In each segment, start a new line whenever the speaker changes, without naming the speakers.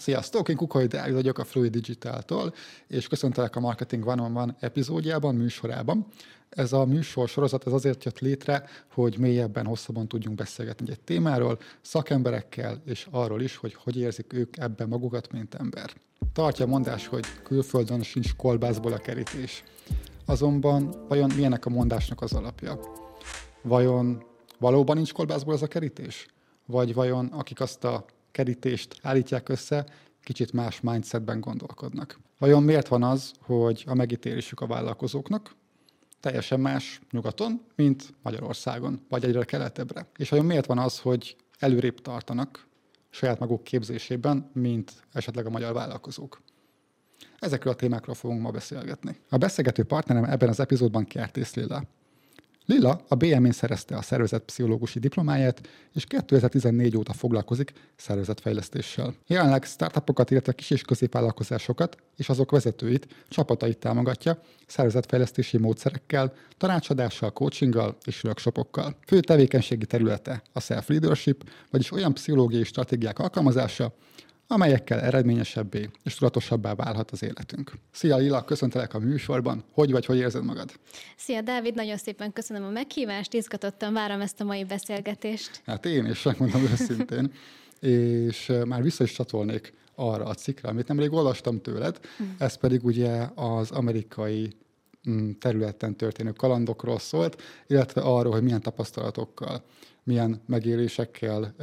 Sziasztok, én Kukai Dávid vagyok a Fluid Digital-tól, és köszöntelek a Marketing One on One epizódjában, műsorában. Ez a műsor sorozat ez azért jött létre, hogy mélyebben, hosszabban tudjunk beszélgetni egy témáról, szakemberekkel, és arról is, hogy hogy érzik ők ebben magukat, mint ember. Tartja a mondás, hogy külföldön sincs kolbászból a kerítés. Azonban vajon milyenek a mondásnak az alapja? Vajon valóban nincs kolbászból ez a kerítés? Vagy vajon akik azt a kerítést állítják össze, kicsit más mindsetben gondolkodnak. Vajon miért van az, hogy a megítélésük a vállalkozóknak teljesen más nyugaton, mint Magyarországon, vagy egyre keletebbre? És vajon miért van az, hogy előrébb tartanak saját maguk képzésében, mint esetleg a magyar vállalkozók? Ezekről a témákról fogunk ma beszélgetni. A beszélgető partnerem ebben az epizódban Kertész Lilla. Lila a BM-én szerezte a szervezetpszichológusi diplomáját, és 2014 óta foglalkozik szervezetfejlesztéssel. Jelenleg startupokat, illetve kis- és középvállalkozásokat és azok vezetőit, csapatait támogatja szervezetfejlesztési módszerekkel, tanácsadással, coachinggal és workshopokkal. Fő tevékenységi területe a self-leadership, vagyis olyan pszichológiai stratégiák alkalmazása, amelyekkel eredményesebbé és tudatosabbá válhat az életünk. Szia Lila, köszöntelek a műsorban. Hogy vagy, hogy érzed magad?
Szia Dávid, nagyon szépen köszönöm a meghívást, izgatottan várom ezt a mai beszélgetést.
Hát én is, megmondom őszintén. és már vissza is csatolnék arra a cikkre, amit nemrég olvastam tőled, mm. ez pedig ugye az amerikai mm, területen történő kalandokról szólt, illetve arról, hogy milyen tapasztalatokkal, milyen megélésekkel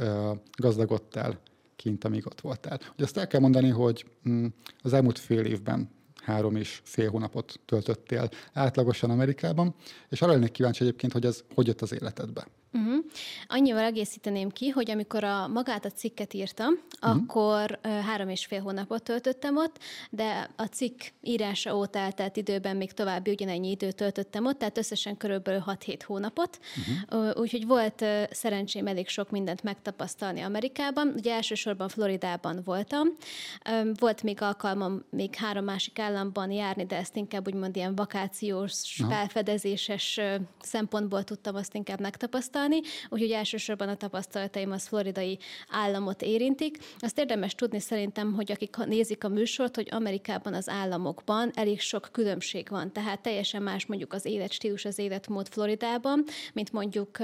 gazdagodtál kint, amíg ott voltál. Ugye azt el kell mondani, hogy mm, az elmúlt fél évben három és fél hónapot töltöttél átlagosan Amerikában, és arra lennék kíváncsi egyébként, hogy ez hogy jött az életedbe.
Uh-huh. Annyival egészíteném ki, hogy amikor a magát a cikket írtam, uh-huh. akkor uh, három és fél hónapot töltöttem ott, de a cikk írása óta eltelt időben még további ugyanennyi időt töltöttem ott, tehát összesen körülbelül 6-7 hónapot. Uh-huh. Uh, úgyhogy volt uh, szerencsém elég sok mindent megtapasztalni Amerikában. Ugye elsősorban Floridában voltam. Um, volt még alkalmam még három másik államban járni, de ezt inkább úgymond ilyen vakációs, uh-huh. felfedezéses szempontból tudtam azt inkább megtapasztalni tapasztalni, úgyhogy elsősorban a tapasztalataim az floridai államot érintik. Azt érdemes tudni szerintem, hogy akik nézik a műsort, hogy Amerikában az államokban elég sok különbség van, tehát teljesen más mondjuk az életstílus, az életmód Floridában, mint mondjuk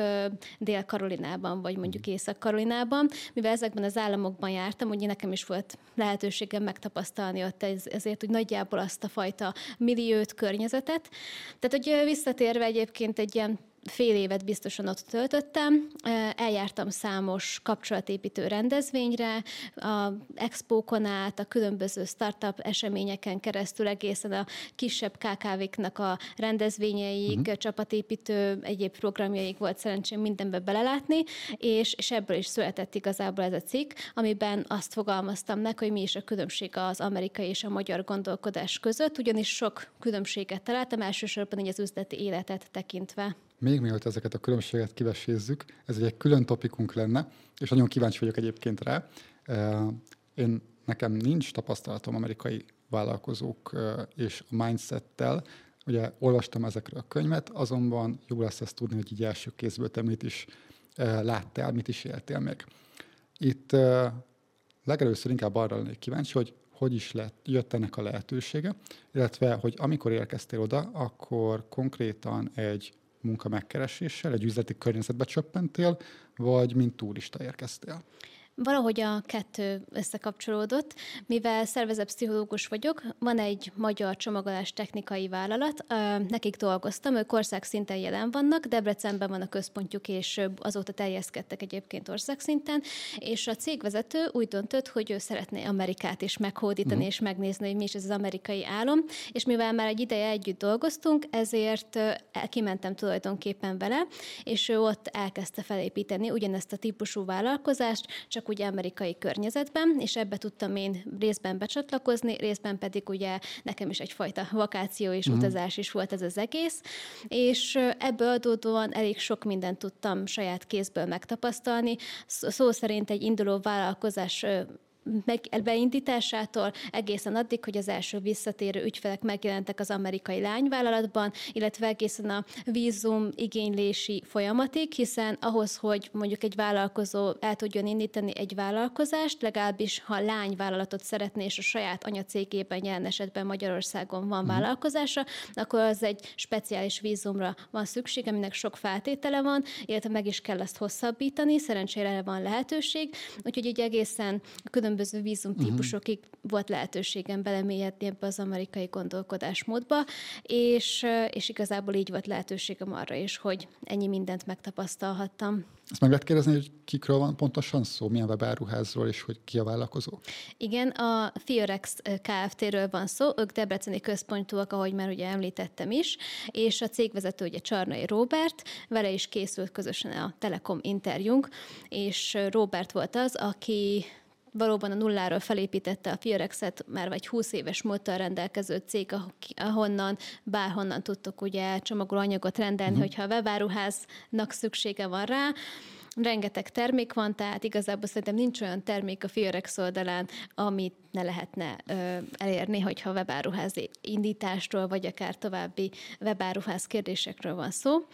Dél-Karolinában, vagy mondjuk Észak-Karolinában. Mivel ezekben az államokban jártam, ugye nekem is volt lehetőségem megtapasztalni ott ezért, hogy nagyjából azt a fajta milliót, környezetet. Tehát, hogy visszatérve egyébként egy ilyen fél évet biztosan ott töltöttem, eljártam számos kapcsolatépítő rendezvényre, a expókon át, a különböző startup eseményeken keresztül egészen a kisebb KKV-knak a rendezvényeik, uh-huh. csapatépítő, egyéb programjaik volt szerencsém mindenbe belelátni, és, és ebből is született igazából ez a cikk, amiben azt fogalmaztam meg, hogy mi is a különbség az amerikai és a magyar gondolkodás között, ugyanis sok különbséget találtam, elsősorban az üzleti életet tekintve
még mielőtt ezeket a különbséget kivesézzük, ez egy külön topikunk lenne, és nagyon kíváncsi vagyok egyébként rá. Én nekem nincs tapasztalatom amerikai vállalkozók és a mindsettel, ugye olvastam ezekről a könyvet, azonban jó lesz ezt tudni, hogy így első kézből te mit is láttál, mit is éltél meg. Itt legelőször inkább arra lennék kíváncsi, hogy hogy is lett, jött ennek a lehetősége, illetve hogy amikor érkeztél oda, akkor konkrétan egy munka megkereséssel, egy üzleti környezetbe csöppentél, vagy mint turista érkeztél?
Valahogy a kettő összekapcsolódott, mivel szervezetpszichológus vagyok, van egy magyar csomagolás technikai vállalat, nekik dolgoztam, ők országszinten jelen vannak, Debrecenben van a központjuk, és azóta terjeszkedtek egyébként országszinten, és a cégvezető úgy döntött, hogy ő szeretné Amerikát is meghódítani, mm. és megnézni, hogy mi is ez az amerikai álom, és mivel már egy ideje együtt dolgoztunk, ezért kimentem tulajdonképpen vele, és ő ott elkezdte felépíteni ugyanezt a típusú vállalkozást, csak csak ugye amerikai környezetben, és ebbe tudtam én részben becsatlakozni, részben pedig ugye nekem is egyfajta vakáció és mm. utazás is volt ez az egész, és ebből adódóan elég sok mindent tudtam saját kézből megtapasztalni. Szó szerint egy induló vállalkozás beindításától egészen addig, hogy az első visszatérő ügyfelek megjelentek az amerikai lányvállalatban, illetve egészen a vízum igénylési folyamatig, hiszen ahhoz, hogy mondjuk egy vállalkozó el tudjon indítani egy vállalkozást, legalábbis ha lányvállalatot szeretné, és a saját anyacégében jelen esetben Magyarországon van uh-huh. vállalkozása, akkor az egy speciális vízumra van szükség, aminek sok feltétele van, illetve meg is kell ezt hosszabbítani, szerencsére van lehetőség, úgyhogy így egészen különböző vízumtípusokig uh-huh. volt lehetőségem belemélyedni ebbe az amerikai gondolkodásmódba, és, és igazából így volt lehetőségem arra is, hogy ennyi mindent megtapasztalhattam.
Ezt meg lehet kérdezni, hogy kikről van pontosan szó, milyen webáruházról, és hogy ki a vállalkozó?
Igen, a Fiorex Kft-ről van szó, ők debreceni központúak, ahogy már ugye említettem is, és a cégvezető ugye Csarnai Robert, vele is készült közösen a Telekom interjúnk, és Robert volt az, aki valóban a nulláról felépítette a Fiorexet, már vagy 20 éves múlttal rendelkező cég, ahonnan bárhonnan tudtok ugye csomagolóanyagot rendelni, uh-huh. hogyha a webáruháznak szüksége van rá, rengeteg termék van, tehát igazából szerintem nincs olyan termék a Fiorex oldalán, amit ne lehetne ö, elérni, hogyha webáruház indítástól, vagy akár további webáruház kérdésekről van szó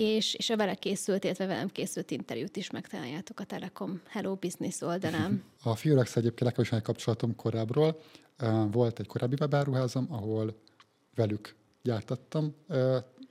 és, és a vele készült, illetve velem készült interjút is megtaláljátok a Telekom Hello Business oldalán.
A Fiorex egyébként nekem is egy kapcsolatom korábbról. Volt egy korábbi webáruházam, ahol velük gyártattam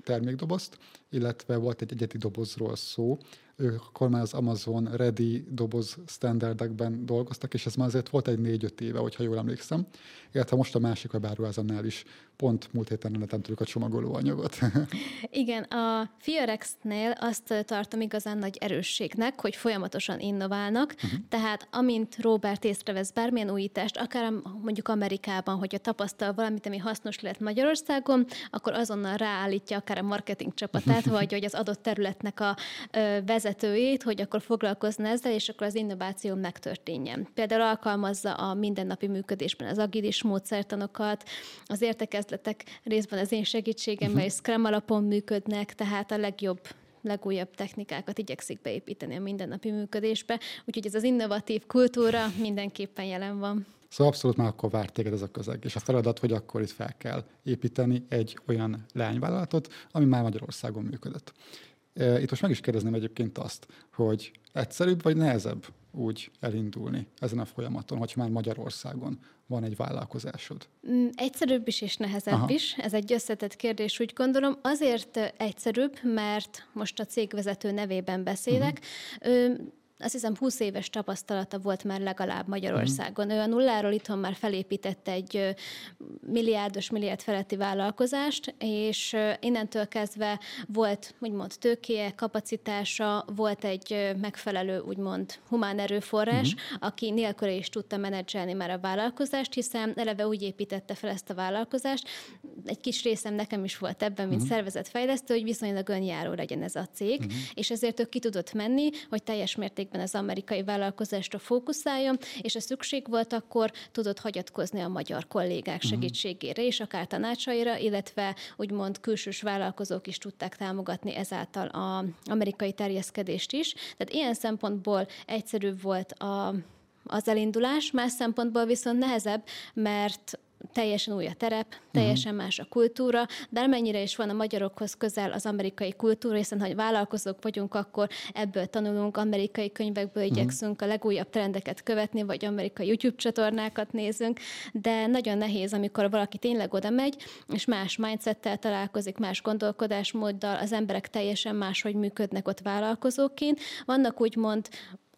termékdobozt, illetve volt egy egyedi dobozról szó, ők akkor már az Amazon Ready doboz standardekben dolgoztak, és ez már azért volt egy négy-öt éve, hogyha jól emlékszem. Illetve most a másik webáruházamnál is pont múlt héten rendeltem tőlük a csomagolóanyagot.
Igen, a Fiorex-nél azt tartom igazán nagy erősségnek, hogy folyamatosan innoválnak, uh-huh. tehát amint Robert észrevesz bármilyen újítást, akár mondjuk Amerikában, hogyha tapasztal valamit, ami hasznos lehet Magyarországon, akkor azonnal ráállítja akár a marketing csapatát, vagy hogy az adott területnek a vezetőjét, hogy akkor foglalkozna ezzel, és akkor az innováció megtörténjen. Például alkalmazza a mindennapi működésben az agilis módszertanokat, az értekező ötletek részben az én segítségemmel, uh-huh. és Scrum alapon működnek, tehát a legjobb legújabb technikákat igyekszik beépíteni a mindennapi működésbe, úgyhogy ez az innovatív kultúra mindenképpen jelen van.
Szóval abszolút már akkor várt téged ez a közeg, és a feladat, hogy akkor itt fel kell építeni egy olyan leányvállalatot, ami már Magyarországon működött. Itt most meg is kérdezném egyébként azt, hogy egyszerűbb vagy nehezebb úgy elindulni ezen a folyamaton, hogy már Magyarországon van egy vállalkozásod?
Mm, egyszerűbb is és nehezebb Aha. is. Ez egy összetett kérdés, úgy gondolom. Azért egyszerűbb, mert most a cégvezető nevében beszélek. Uh-huh azt hiszem 20 éves tapasztalata volt már legalább Magyarországon. Mm. Ő a nulláról itthon már felépített egy milliárdos, milliárd feletti vállalkozást, és innentől kezdve volt úgymond tőkéje, kapacitása, volt egy megfelelő úgymond humán erőforrás, mm. aki nélküle is tudta menedzselni már a vállalkozást, hiszen eleve úgy építette fel ezt a vállalkozást, egy kis részem nekem is volt ebben, mint mm. szervezetfejlesztő, hogy viszonylag önjáró legyen ez a cég, mm. és ezért ő ki tudott menni, hogy teljes mértékben az amerikai vállalkozásra fókuszáljon, és a szükség volt, akkor tudott hagyatkozni a magyar kollégák mhm. segítségére és akár tanácsaira, illetve úgymond külsős vállalkozók is tudták támogatni ezáltal az amerikai terjeszkedést is. Tehát ilyen szempontból egyszerűbb volt a az elindulás, más szempontból viszont nehezebb, mert teljesen új a terep, teljesen uh-huh. más a kultúra, de mennyire is van a magyarokhoz közel az amerikai kultúra, hiszen ha vállalkozók vagyunk, akkor ebből tanulunk, amerikai könyvekből uh-huh. igyekszünk a legújabb trendeket követni, vagy amerikai YouTube csatornákat nézünk, de nagyon nehéz, amikor valaki tényleg oda megy, és más mindsettel találkozik, más gondolkodásmóddal, az emberek teljesen máshogy működnek ott vállalkozóként. Vannak úgymond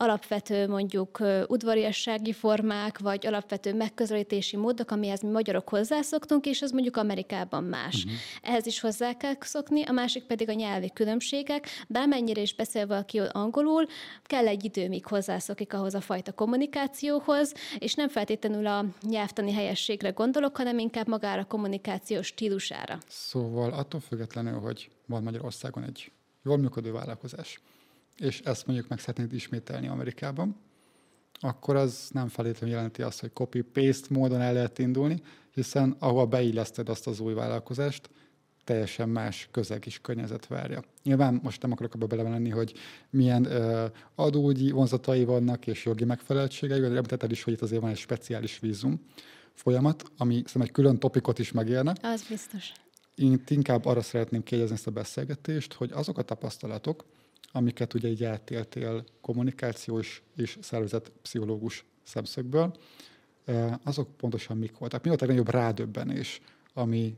alapvető mondjuk udvariassági formák, vagy alapvető megközelítési módok, amihez mi magyarok hozzászoktunk, és ez mondjuk Amerikában más. Uh-huh. Ehhez is hozzá kell szokni, a másik pedig a nyelvi különbségek, bármennyire is beszél valaki angolul, kell egy idő, míg hozzászokik ahhoz a fajta kommunikációhoz, és nem feltétlenül a nyelvtani helyességre gondolok, hanem inkább magára a kommunikációs stílusára.
Szóval attól függetlenül, hogy van Magyarországon egy jól működő vállalkozás, és ezt mondjuk meg szeretnéd ismételni Amerikában, akkor az nem feltétlenül jelenti azt, hogy copy-paste módon el lehet indulni, hiszen ahol beilleszted azt az új vállalkozást, teljesen más közeg és környezet várja. Nyilván most nem akarok abba belemenni, hogy milyen uh, adógyi vonzatai vannak és jogi megfeleltségei, de említetted is, hogy itt azért van egy speciális vízum folyamat, ami szerintem egy külön topikot is megérne.
Az biztos.
Én inkább arra szeretném kérdezni ezt a beszélgetést, hogy azok a tapasztalatok, amiket ugye így átéltél kommunikációs és szervezet pszichológus szemszögből, azok pontosan mik voltak? Mi volt a legnagyobb rádöbbenés, ami,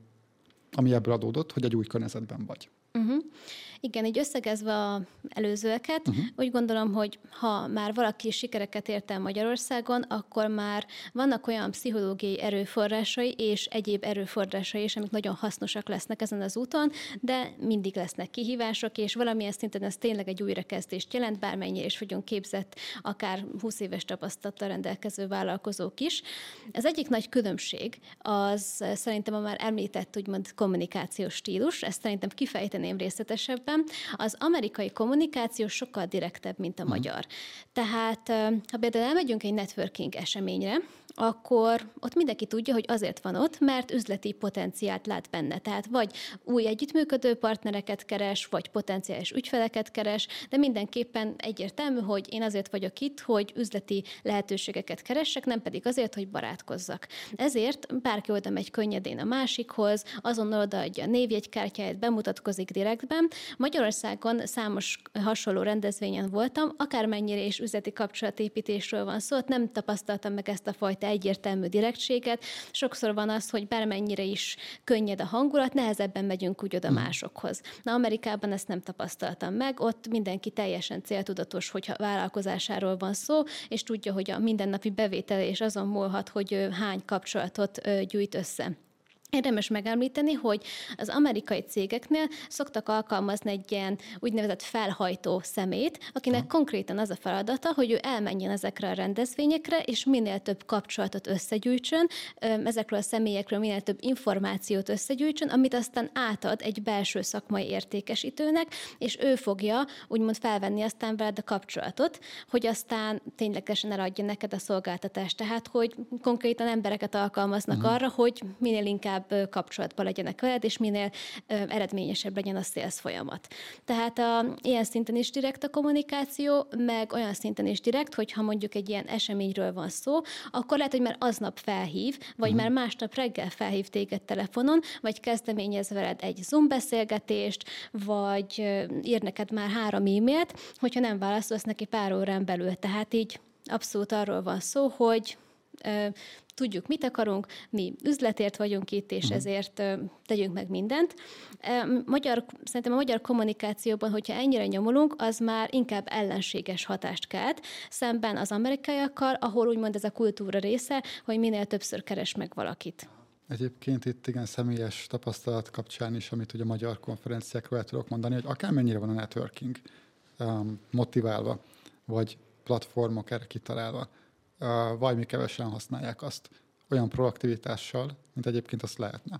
ami ebből adódott, hogy egy új környezetben vagy?
Uh-huh. Igen, így összegezve a előzőeket, uh-huh. úgy gondolom, hogy ha már valaki sikereket ért el Magyarországon, akkor már vannak olyan pszichológiai erőforrásai és egyéb erőforrásai is, amik nagyon hasznosak lesznek ezen az úton, de mindig lesznek kihívások, és valamilyen szinten ez tényleg egy újrakezdést jelent, bármennyire is vagyunk képzett, akár 20 éves tapasztalattal rendelkező vállalkozók is. Az egyik nagy különbség az szerintem a már említett úgymond kommunikációs stílus, ezt szerintem kifejteném részletesebben, az amerikai kommunikáció sokkal direktebb, mint a mhm. magyar. Tehát, ha például elmegyünk egy networking eseményre, akkor ott mindenki tudja, hogy azért van ott, mert üzleti potenciált lát benne. Tehát vagy új együttműködő partnereket keres, vagy potenciális ügyfeleket keres, de mindenképpen egyértelmű, hogy én azért vagyok itt, hogy üzleti lehetőségeket keressek, nem pedig azért, hogy barátkozzak. Ezért bárki oda megy könnyedén a másikhoz, azonnal odaadja a névjegykártyáját, bemutatkozik direktben. Magyarországon számos hasonló rendezvényen voltam, akármennyire is üzleti kapcsolatépítésről van szó, nem tapasztaltam meg ezt a fajta fajta egyértelmű direktséget. Sokszor van az, hogy bármennyire is könnyed a hangulat, nehezebben megyünk úgy oda hmm. másokhoz. Na, Amerikában ezt nem tapasztaltam meg, ott mindenki teljesen céltudatos, hogyha vállalkozásáról van szó, és tudja, hogy a mindennapi bevétele és azon múlhat, hogy hány kapcsolatot gyűjt össze. Érdemes megemlíteni, hogy az amerikai cégeknél szoktak alkalmazni egy ilyen úgynevezett felhajtó szemét, akinek ha. konkrétan az a feladata, hogy ő elmenjen ezekre a rendezvényekre, és minél több kapcsolatot összegyűjtsön, ezekről a személyekről minél több információt összegyűjtsön, amit aztán átad egy belső szakmai értékesítőnek, és ő fogja úgymond felvenni aztán veled a kapcsolatot, hogy aztán ténylegesen eladja neked a szolgáltatást. Tehát, hogy konkrétan embereket alkalmaznak uh-huh. arra, hogy minél inkább inkább kapcsolatban legyenek veled, és minél eredményesebb legyen a sales folyamat. Tehát a, ilyen szinten is direkt a kommunikáció, meg olyan szinten is direkt, hogyha mondjuk egy ilyen eseményről van szó, akkor lehet, hogy már aznap felhív, vagy uh-huh. már másnap reggel felhív téged telefonon, vagy kezdeményez veled egy Zoom beszélgetést, vagy ír neked már három e-mailt, hogyha nem válaszolsz neki pár órán belül. Tehát így abszolút arról van szó, hogy tudjuk, mit akarunk, mi üzletért vagyunk itt, és uh-huh. ezért tegyünk meg mindent. Magyar, szerintem a magyar kommunikációban, hogyha ennyire nyomulunk, az már inkább ellenséges hatást kelt, szemben az amerikaiakkal, ahol úgymond ez a kultúra része, hogy minél többször keres meg valakit.
Egyébként itt igen személyes tapasztalat kapcsán is, amit ugye a magyar konferenciákról el tudok mondani, hogy akármennyire van a networking um, motiválva, vagy platformok erre kitalálva, valami kevesen használják azt olyan proaktivitással, mint egyébként azt lehetne.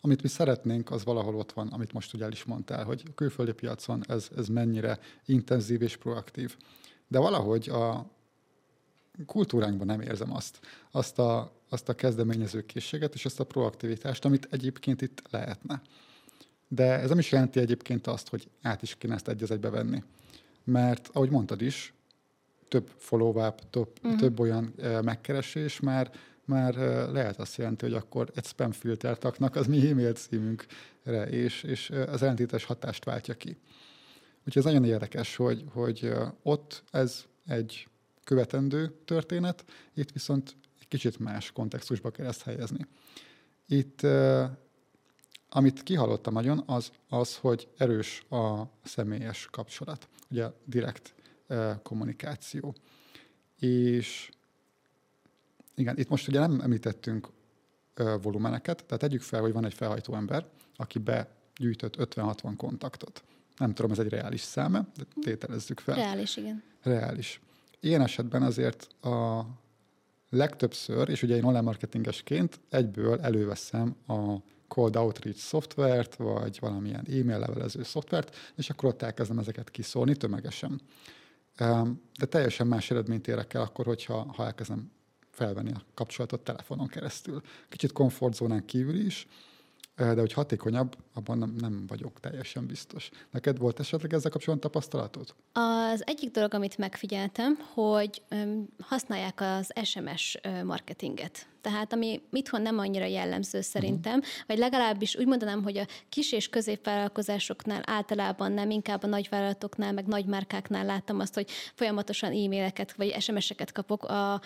Amit mi szeretnénk, az valahol ott van, amit most ugye el is mondtál, hogy a külföldi piacon ez, ez mennyire intenzív és proaktív. De valahogy a kultúránkban nem érzem azt, azt a, azt a kezdeményező készséget és azt a proaktivitást, amit egyébként itt lehetne. De ez nem is jelenti egyébként azt, hogy át is kéne ezt egy az egybe venni. Mert, ahogy mondtad is, több follow-up, több, uh-huh. több olyan megkeresés már, már lehet azt jelenti, hogy akkor egy spam filtert aknak az mi e-mail címünkre, és, és az ellentétes hatást váltja ki. Úgyhogy ez nagyon érdekes, hogy, hogy ott ez egy követendő történet, itt viszont egy kicsit más kontextusba kell ezt helyezni. Itt amit kihallottam nagyon, az, az, hogy erős a személyes kapcsolat, ugye direkt kommunikáció. És igen, itt most ugye nem említettünk volumeneket, tehát tegyük fel, hogy van egy felhajtó ember, aki begyűjtött 50-60 kontaktot. Nem tudom, ez egy reális szám, de tételezzük fel.
Reális, igen.
Reális. Ilyen esetben azért a legtöbbször, és ugye én online marketingesként egyből előveszem a cold outreach szoftvert, vagy valamilyen e-mail levelező szoftvert, és akkor ott elkezdem ezeket kiszólni tömegesen. De teljesen más eredményt érek el akkor, hogyha ha elkezdem felvenni a kapcsolatot telefonon keresztül. Kicsit komfortzónán kívül is, de hogy hatékonyabb, abban nem, nem vagyok teljesen biztos. Neked volt esetleg ezzel kapcsolatban tapasztalatod?
Az egyik dolog, amit megfigyeltem, hogy használják az SMS marketinget tehát ami itthon nem annyira jellemző szerintem, uh-huh. vagy legalábbis úgy mondanám, hogy a kis és középvállalkozásoknál általában nem, inkább a nagyvállalatoknál, meg nagymárkáknál láttam azt, hogy folyamatosan e-maileket vagy SMS-eket kapok a,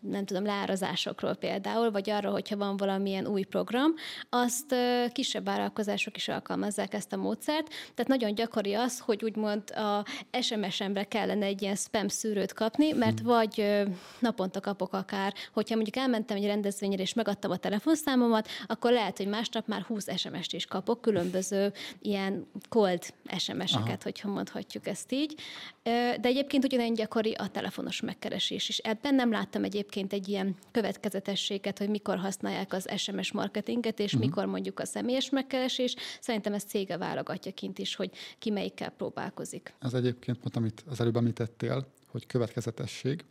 nem tudom, leárazásokról például, vagy arra, hogyha van valamilyen új program, azt kisebb vállalkozások is alkalmazzák ezt a módszert. Tehát nagyon gyakori az, hogy úgymond a SMS-emre kellene egy ilyen spam szűrőt kapni, mert uh-huh. vagy naponta kapok akár, hogyha mondjuk elmentem egy rendezvényre, és megadtam a telefonszámomat, akkor lehet, hogy másnap már 20 SMS-t is kapok, különböző ilyen cold SMS-eket, hogyha mondhatjuk ezt így. De egyébként ugyanilyen gyakori a telefonos megkeresés is. Ebben nem láttam egyébként egy ilyen következetességet, hogy mikor használják az SMS marketinget, és uh-huh. mikor mondjuk a személyes megkeresés. Szerintem ez cége válogatja kint is, hogy ki melyikkel próbálkozik.
Ez egyébként, pont amit az előbb említettél, hogy következetesség,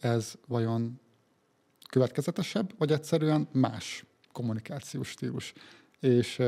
ez vajon következetesebb, vagy egyszerűen más kommunikációs stílus és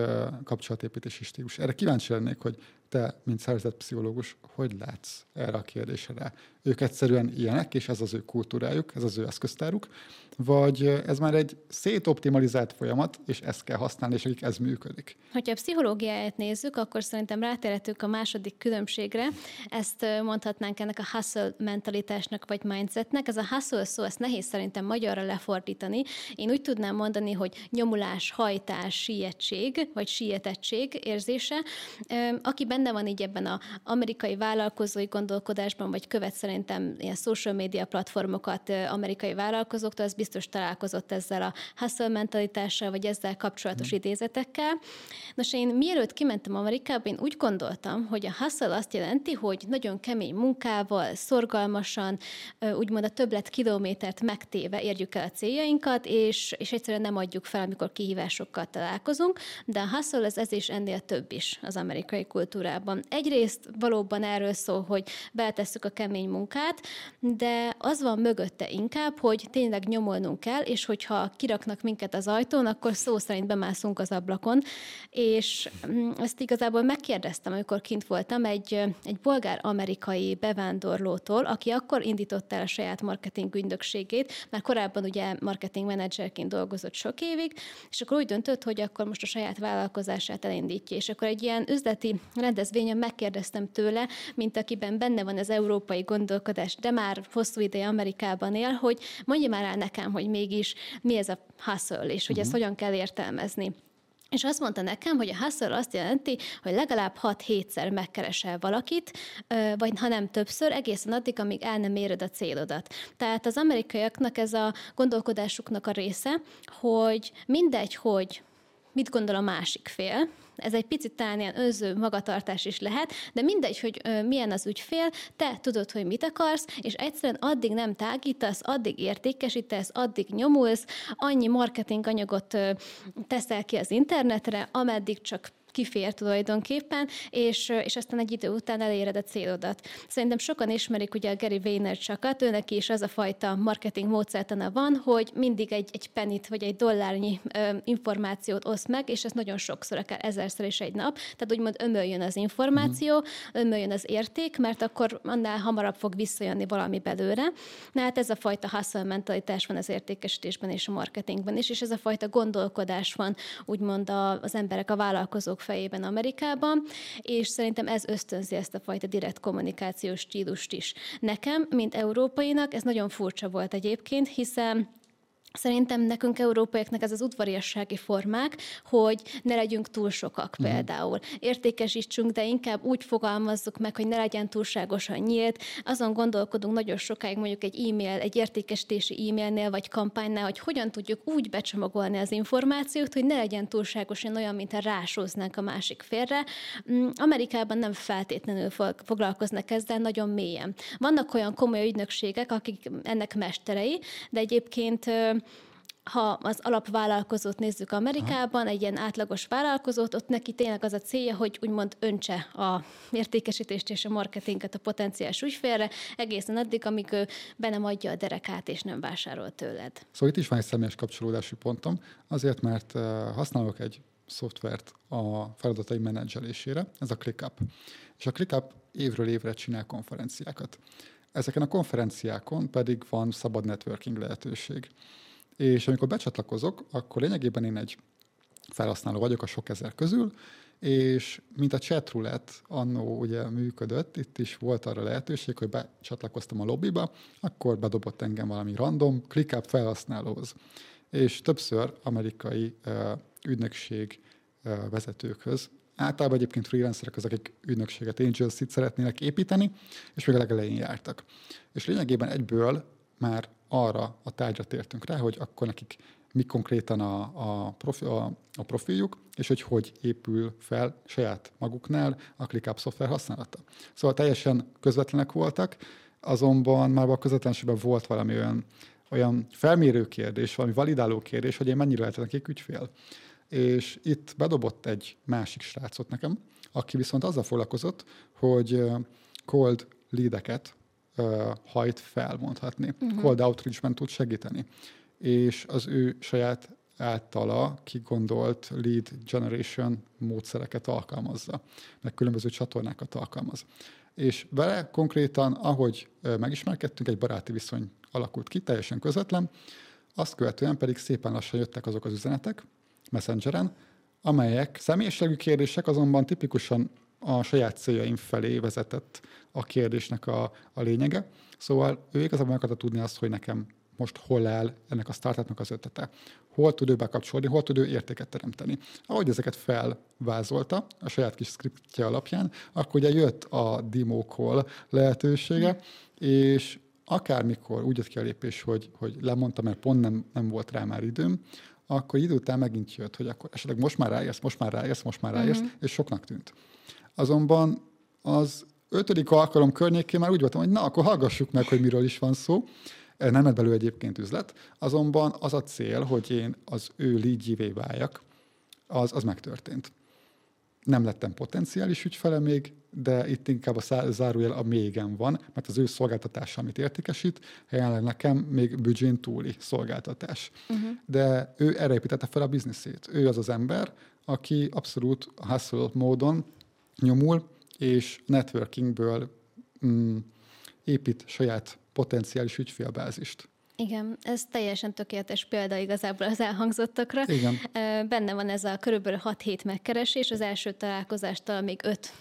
kapcsolatépítési stílus. Erre kíváncsi lennék, hogy te, mint szervezetpszichológus, hogy látsz erre a kérdésre? Ők egyszerűen ilyenek, és ez az ő kultúrájuk, ez az ő eszköztáruk, vagy ez már egy szétoptimalizált folyamat, és ezt kell használni, és akik ez működik.
Hogyha a pszichológiáját nézzük, akkor szerintem rátérhetünk a második különbségre. Ezt mondhatnánk ennek a hustle mentalitásnak, vagy mindsetnek. Ez a hustle szó, ezt nehéz szerintem magyarra lefordítani. Én úgy tudnám mondani, hogy nyomulás, hajtás, sietség, vagy sietettség érzése. Aki benne van így ebben az amerikai vállalkozói gondolkodásban, vagy követ szerintem ilyen social media platformokat amerikai vállalkozóktól, az biztos találkozott ezzel a hustle mentalitással, vagy ezzel kapcsolatos mm. idézetekkel. Nos, én mielőtt kimentem Amerikába, én úgy gondoltam, hogy a hustle azt jelenti, hogy nagyon kemény munkával, szorgalmasan, úgymond a többlet kilométert megtéve érjük el a céljainkat, és, és egyszerűen nem adjuk fel, amikor kihívásokkal találkozunk, de a hustle ez, ez is ennél több is az amerikai kultúrában. Egyrészt valóban erről szól, hogy beletesszük a kemény munkát, de az van mögötte inkább, hogy tényleg nyomolnunk kell, és hogyha kiraknak minket az ajtón, akkor szó szerint bemászunk az ablakon, és mm, ezt igazából megkérdeztem, amikor kint voltam egy, egy bolgár-amerikai bevándorlótól, aki akkor indította el a saját marketing ügynökségét, mert korábban ugye marketing menedzserként dolgozott sok évig, és akkor úgy döntött, hogy akkor most a saját vállalkozását elindítja. És akkor egy ilyen üzleti rendezvényen megkérdeztem tőle, mint akiben benne van az európai gondolkodás, de már hosszú ideje Amerikában él, hogy mondja már el nekem, hogy mégis mi ez a hustle, és hogy uh-huh. ezt mhm. hogyan kell értelmezni. És azt mondta nekem, hogy a hustle azt jelenti, hogy legalább 6-7-szer megkeresel valakit, vagy ha nem többször, egészen addig, amíg el nem éred a célodat. Tehát az amerikaiaknak ez a gondolkodásuknak a része, hogy mindegy, hogy mit gondol a másik fél, ez egy picit talán ilyen önző magatartás is lehet, de mindegy, hogy milyen az ügyfél, te tudod, hogy mit akarsz, és egyszerűen addig nem tágítasz, addig értékesítesz, addig nyomulsz, annyi marketing anyagot teszel ki az internetre, ameddig csak kifér tulajdonképpen, és, és aztán egy idő után eléred a célodat. Szerintem sokan ismerik ugye a Gary Vaynerchukat, őnek is az a fajta marketing módszertana van, hogy mindig egy, egy penit vagy egy dollárnyi ö, információt oszt meg, és ez nagyon sokszor, akár ezerszer is egy nap, tehát úgymond ömöljön az információ, mm. ömöljön az érték, mert akkor annál hamarabb fog visszajönni valami belőle. Na hát ez a fajta hustle mentalitás van az értékesítésben és a marketingben is, és ez a fajta gondolkodás van úgymond az emberek, a vállalkozók fiatalok fejében Amerikában, és szerintem ez ösztönzi ezt a fajta direkt kommunikációs stílust is. Nekem, mint európainak, ez nagyon furcsa volt egyébként, hiszen Szerintem nekünk európaiaknak ez az udvariassági formák, hogy ne legyünk túl sokak mm. például. Értékesítsünk, de inkább úgy fogalmazzuk meg, hogy ne legyen túlságosan nyílt. Azon gondolkodunk nagyon sokáig mondjuk egy e-mail, egy értékesítési e-mailnél vagy kampánynál, hogy hogyan tudjuk úgy becsomagolni az információt, hogy ne legyen túlságosan olyan, mint ha rásóznánk a másik félre. Mm, Amerikában nem feltétlenül foglalkoznak ezzel nagyon mélyen. Vannak olyan komoly ügynökségek, akik ennek mesterei, de egyébként ha az alapvállalkozót nézzük Amerikában, Aha. egy ilyen átlagos vállalkozót, ott neki tényleg az a célja, hogy úgymond öntse a értékesítést és a marketinget a potenciális ügyfélre, egészen addig, amíg ő be nem adja a derekát és nem vásárol tőled.
Szóval itt is van egy személyes kapcsolódási pontom, azért, mert használok egy szoftvert a feladatai menedzselésére, ez a ClickUp. És a ClickUp évről évre csinál konferenciákat. Ezeken a konferenciákon pedig van szabad networking lehetőség. És amikor becsatlakozok, akkor lényegében én egy felhasználó vagyok a sok ezer közül, és mint a chatroulette annó ugye működött, itt is volt arra lehetőség, hogy becsatlakoztam a lobbyba, akkor bedobott engem valami random ClickUp felhasználóhoz. És többször amerikai uh, ügynökség uh, vezetőkhöz, általában egyébként freelancerek azok, akik ügynökséget, angels szeretnének építeni, és még a legelején jártak. És lényegében egyből már arra a tárgyra tértünk rá, hogy akkor nekik mi konkrétan a, a, profi, a, a profiljuk, és hogy hogy épül fel saját maguknál a ClickUp szoftver használata. Szóval teljesen közvetlenek voltak, azonban már a közvetlenségben volt valami olyan, olyan felmérő kérdés, valami validáló kérdés, hogy én mennyire lehetek nekik ügyfél. És itt bedobott egy másik srácot nekem, aki viszont azzal foglalkozott, hogy cold leadeket hajt fel, mondhatni. Uh-huh. Cold outreach-ben tud segíteni és az ő saját általa kigondolt lead generation módszereket alkalmazza, meg különböző csatornákat alkalmaz. És vele konkrétan, ahogy megismerkedtünk, egy baráti viszony alakult ki, teljesen közvetlen, azt követően pedig szépen lassan jöttek azok az üzenetek Messengeren, amelyek személyiségű kérdések, azonban tipikusan a saját céljaim felé vezetett a kérdésnek a, a lényege. Szóval ő igazából meg tudni azt, hogy nekem most hol áll ennek a startupnak az ötlete. Hol tud ő bekapcsolni, hol tud ő értéket teremteni. Ahogy ezeket felvázolta a saját kis skriptje alapján, akkor ugye jött a demo call lehetősége, és akármikor úgy jött ki a lépés, hogy, hogy lemondta, mert pont nem, nem volt rá már időm, akkor idő után megint jött, hogy akkor esetleg most már ráérsz, most már ráérsz, most már ráérsz, uh-huh. és soknak tűnt. Azonban az ötödik alkalom környékén már úgy voltam, hogy na, akkor hallgassuk meg, hogy miről is van szó, nem lett belőle egyébként üzlet, azonban az a cél, hogy én az ő leadjévé váljak, az, az megtörtént. Nem lettem potenciális ügyfele még, de itt inkább a zárójel a mégen van, mert az ő szolgáltatása, amit értékesít, jelenleg nekem még büdzsén túli szolgáltatás. Uh-huh. De ő erre építette fel a bizniszét. Ő az az ember, aki abszolút hustle módon nyomul, és networkingből mm, épít saját potenciális ügyfélbázist.
Igen, ez teljesen tökéletes példa igazából az elhangzottakra. Igen. Benne van ez a körülbelül 6 hét megkeresés, az első találkozástól még 5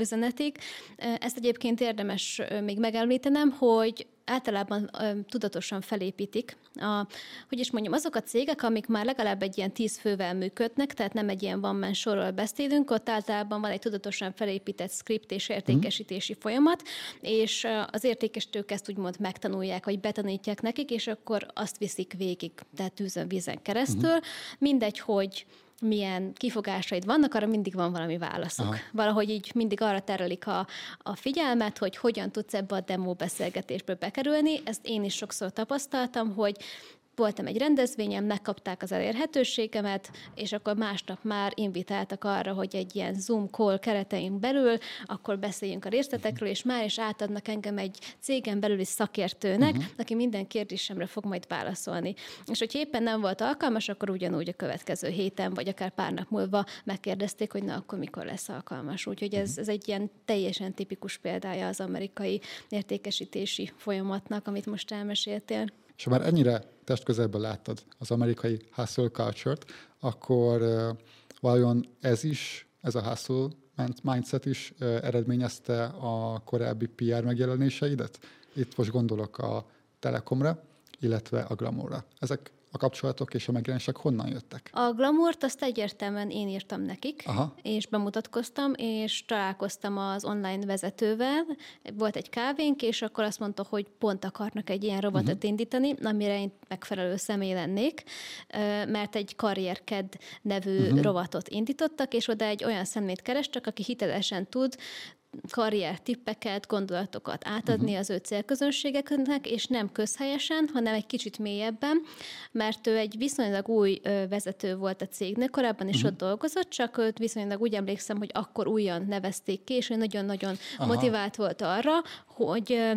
üzenetig. Ezt egyébként érdemes még megemlítenem, hogy általában ö, tudatosan felépítik. A, hogy is mondjam, azok a cégek, amik már legalább egy ilyen tíz fővel működnek, tehát nem egy ilyen van man sorról beszélünk, ott általában van egy tudatosan felépített script és értékesítési mm. folyamat, és az értékesítők ezt úgymond megtanulják, vagy betanítják nekik, és akkor azt viszik végig, tehát tűzön, vízen keresztül. Mm. Mindegy, hogy milyen kifogásaid vannak, arra mindig van valami válaszuk. Aha. Valahogy így mindig arra terelik a, a figyelmet, hogy hogyan tudsz ebbe a demo beszélgetésbe bekerülni. Ezt én is sokszor tapasztaltam, hogy voltam egy rendezvényen, megkapták az elérhetőségemet, és akkor másnap már invitáltak arra, hogy egy ilyen Zoom call keretein belül, akkor beszéljünk a részletekről, és már is átadnak engem egy cégen belüli szakértőnek, uh-huh. aki minden kérdésemre fog majd válaszolni. És hogy éppen nem volt alkalmas, akkor ugyanúgy a következő héten, vagy akár pár nap múlva megkérdezték, hogy na, akkor mikor lesz alkalmas. Úgyhogy ez, ez egy ilyen teljesen tipikus példája az amerikai értékesítési folyamatnak, amit most elmeséltél.
És ha már ennyire testközelben láttad az amerikai hustle culture-t, akkor uh, vajon ez is, ez a hustle mindset is uh, eredményezte a korábbi PR megjelenéseidet? Itt most gondolok a Telekomra, illetve a Glamourra. Ezek a kapcsolatok és a megjelenések honnan jöttek?
A Glamourt azt egyértelműen én írtam nekik, Aha. és bemutatkoztam, és találkoztam az online vezetővel, volt egy kávénk, és akkor azt mondta, hogy pont akarnak egy ilyen robotot uh-huh. indítani, amire én megfelelő személy lennék, mert egy karrierked nevű uh-huh. rovatot indítottak, és oda egy olyan szemét kerestek, aki hitelesen tud karrier tippeket, gondolatokat átadni uh-huh. az ő célközönségeknek, és nem közhelyesen, hanem egy kicsit mélyebben, mert ő egy viszonylag új vezető volt a cégnek, korábban is uh-huh. ott dolgozott, csak őt viszonylag úgy emlékszem, hogy akkor újan nevezték ki, és ő nagyon-nagyon Aha. motivált volt arra, hogy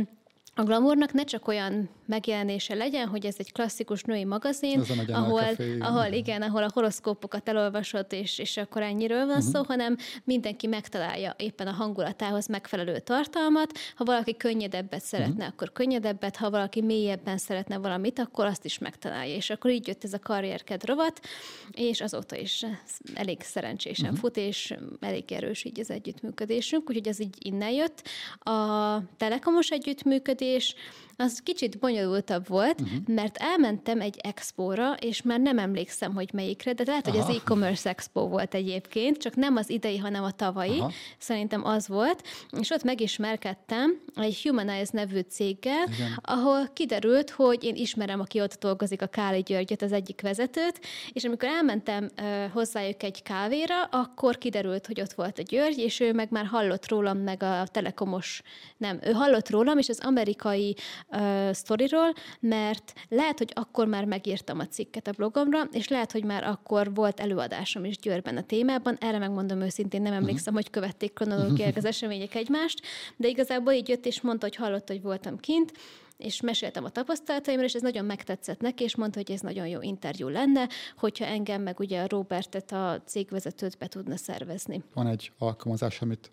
a glamournak ne csak olyan megjelenése legyen, hogy ez egy klasszikus női magazin, ahol, ahol, igen, ahol a horoszkópokat elolvasott, és, és akkor ennyiről van uh-huh. szó, hanem mindenki megtalálja éppen a hangulatához megfelelő tartalmat. Ha valaki könnyedebbet szeretne, uh-huh. akkor könnyedebbet, ha valaki mélyebben szeretne valamit, akkor azt is megtalálja. És akkor így jött ez a karrierked rovat, és azóta is elég szerencsésen uh-huh. fut, és elég erős így az együttműködésünk, úgyhogy ez így innen jött. A telekomos együttműködés és az kicsit bonyolultabb volt, uh-huh. mert elmentem egy expóra, és már nem emlékszem, hogy melyikre, de lehet, Aha. hogy az e-commerce expo volt egyébként, csak nem az idei, hanem a tavalyi. Aha. Szerintem az volt, és ott megismerkedtem egy Humanize nevű céggel, Igen. ahol kiderült, hogy én ismerem, aki ott dolgozik, a Káli Györgyöt, az egyik vezetőt, és amikor elmentem uh, hozzájuk egy kávéra, akkor kiderült, hogy ott volt a György, és ő meg már hallott rólam, meg a telekomos, nem, ő hallott rólam, és az amerikai uh, sztoriról, mert lehet, hogy akkor már megírtam a cikket a blogomra, és lehet, hogy már akkor volt előadásom is Győrben a témában. Erre megmondom őszintén, nem emlékszem, uh-huh. hogy követték kronológiák az események egymást, de igazából így jött és mondta, hogy hallott, hogy voltam kint, és meséltem a tapasztalataimról, és ez nagyon megtetszett neki, és mondta, hogy ez nagyon jó interjú lenne, hogyha engem meg ugye a Robertet, a cégvezetőt be tudna szervezni.
Van egy alkalmazás, amit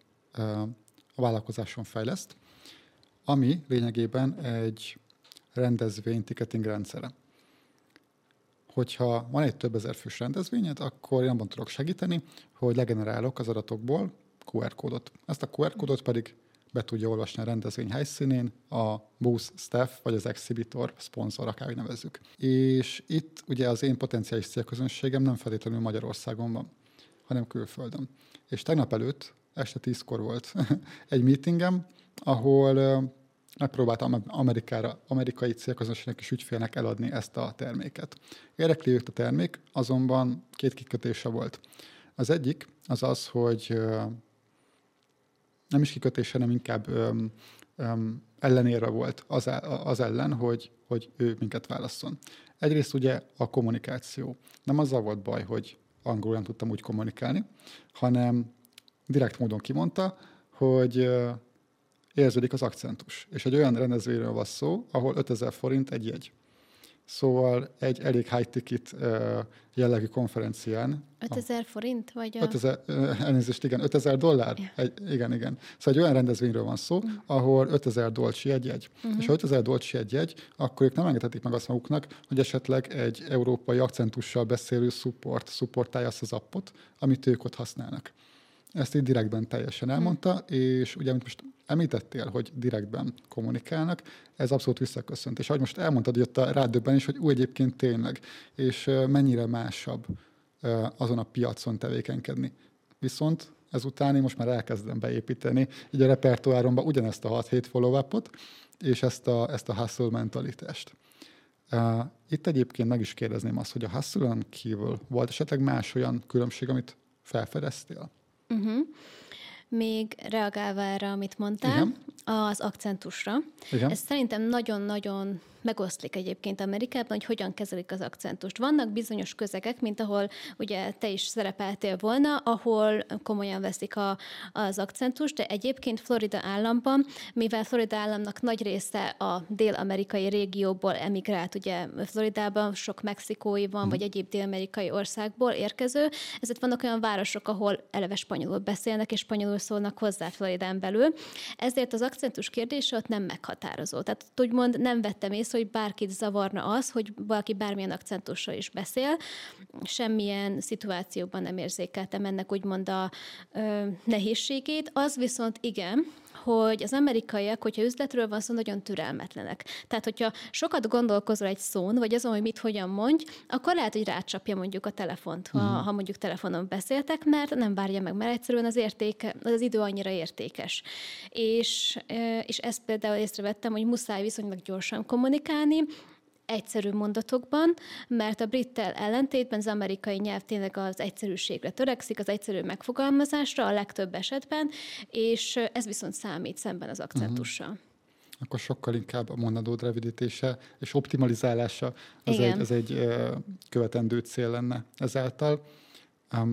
a vállalkozáson fejleszt, ami lényegében egy rendezvény ticketing rendszere. Hogyha van egy több ezer fős rendezvényed, akkor én abban tudok segíteni, hogy legenerálok az adatokból QR kódot. Ezt a QR kódot pedig be tudja olvasni a rendezvény helyszínén a booth staff vagy az exhibitor, sponsor, akárhogy nevezzük. És itt ugye az én potenciális célközönségem nem feltétlenül Magyarországon van, hanem külföldön. És tegnap előtt, este tízkor volt egy meetingem, ahol megpróbáltam Amerikára, amerikai célközönségnek és ügyfélnek eladni ezt a terméket. Érdekli őt a termék, azonban két kikötése volt. Az egyik az az, hogy nem is kikötés, hanem inkább öm, öm, ellenérve volt az, az ellen, hogy, hogy ő minket válasszon. Egyrészt ugye a kommunikáció. Nem azzal volt baj, hogy angolul nem tudtam úgy kommunikálni, hanem direkt módon kimondta, hogy érződik az akcentus. És egy olyan rendezvényről van szó, ahol 5000 forint egy jegy. Szóval egy elég high ticket uh, jellegű konferencián.
5000 forint? Vagy a...
5000, uh, elnézést, igen, 5000 dollár? Yeah. Egy, igen, igen. Szóval egy olyan rendezvényről van szó, uh-huh. ahol 5000 dolcsi egy jegy. Uh-huh. És ha 5000 dolcsi egy jegy, akkor ők nem engedhetik meg azt maguknak, hogy esetleg egy európai akcentussal beszélő support supportálja azt az appot, amit ők ott használnak. Ezt így direktben teljesen elmondta, hmm. és ugye, amit most említettél, hogy direktben kommunikálnak, ez abszolút visszaköszönt. És ahogy most elmondtad, hogy ott a rádöbben is, hogy úgy egyébként tényleg, és mennyire másabb azon a piacon tevékenykedni. Viszont ezután én most már elkezdem beépíteni így a repertoáromba ugyanezt a 6-7 follow-upot, és ezt a, ezt a hustle mentalitást. Itt egyébként meg is kérdezném azt, hogy a hustle kívül volt esetleg más olyan különbség, amit felfedeztél?
Uh-huh. Még reagálva erre, amit mondtál, Igen. az akcentusra. Igen. Ez szerintem nagyon-nagyon megoszlik egyébként Amerikában, hogy hogyan kezelik az akcentust. Vannak bizonyos közegek, mint ahol ugye te is szerepeltél volna, ahol komolyan veszik a, az akcentust, de egyébként Florida államban, mivel Florida államnak nagy része a dél-amerikai régióból emigrált, ugye Floridában sok mexikói van, mm. vagy egyéb dél-amerikai országból érkező, ezért vannak olyan városok, ahol eleve spanyolul beszélnek, és spanyolul szólnak hozzá Floridán belül. Ezért az akcentus kérdése ott nem meghatározó. Tehát úgymond nem vettem észre, hogy bárkit zavarna az, hogy valaki bármilyen akcentussal is beszél. Semmilyen szituációban nem érzékeltem ennek úgymond a ö, nehézségét. Az viszont igen, hogy az amerikaiak, hogyha üzletről van szó, nagyon türelmetlenek. Tehát, hogyha sokat gondolkozol egy szón, vagy azon, hogy mit hogyan mondj, akkor lehet, hogy rácsapja mondjuk a telefont, ha, uh-huh. ha mondjuk telefonon beszéltek, mert nem várja meg, mert egyszerűen az, értéke, az idő annyira értékes. És, és ezt például észrevettem, hogy muszáj viszonylag gyorsan kommunikálni, egyszerű mondatokban, mert a brittel ellentétben az amerikai nyelv tényleg az egyszerűségre törekszik, az egyszerű megfogalmazásra a legtöbb esetben, és ez viszont számít szemben az akcentussal. Uh-huh
akkor sokkal inkább a mondandód rövidítése és optimalizálása az egy, az egy követendő cél lenne ezáltal.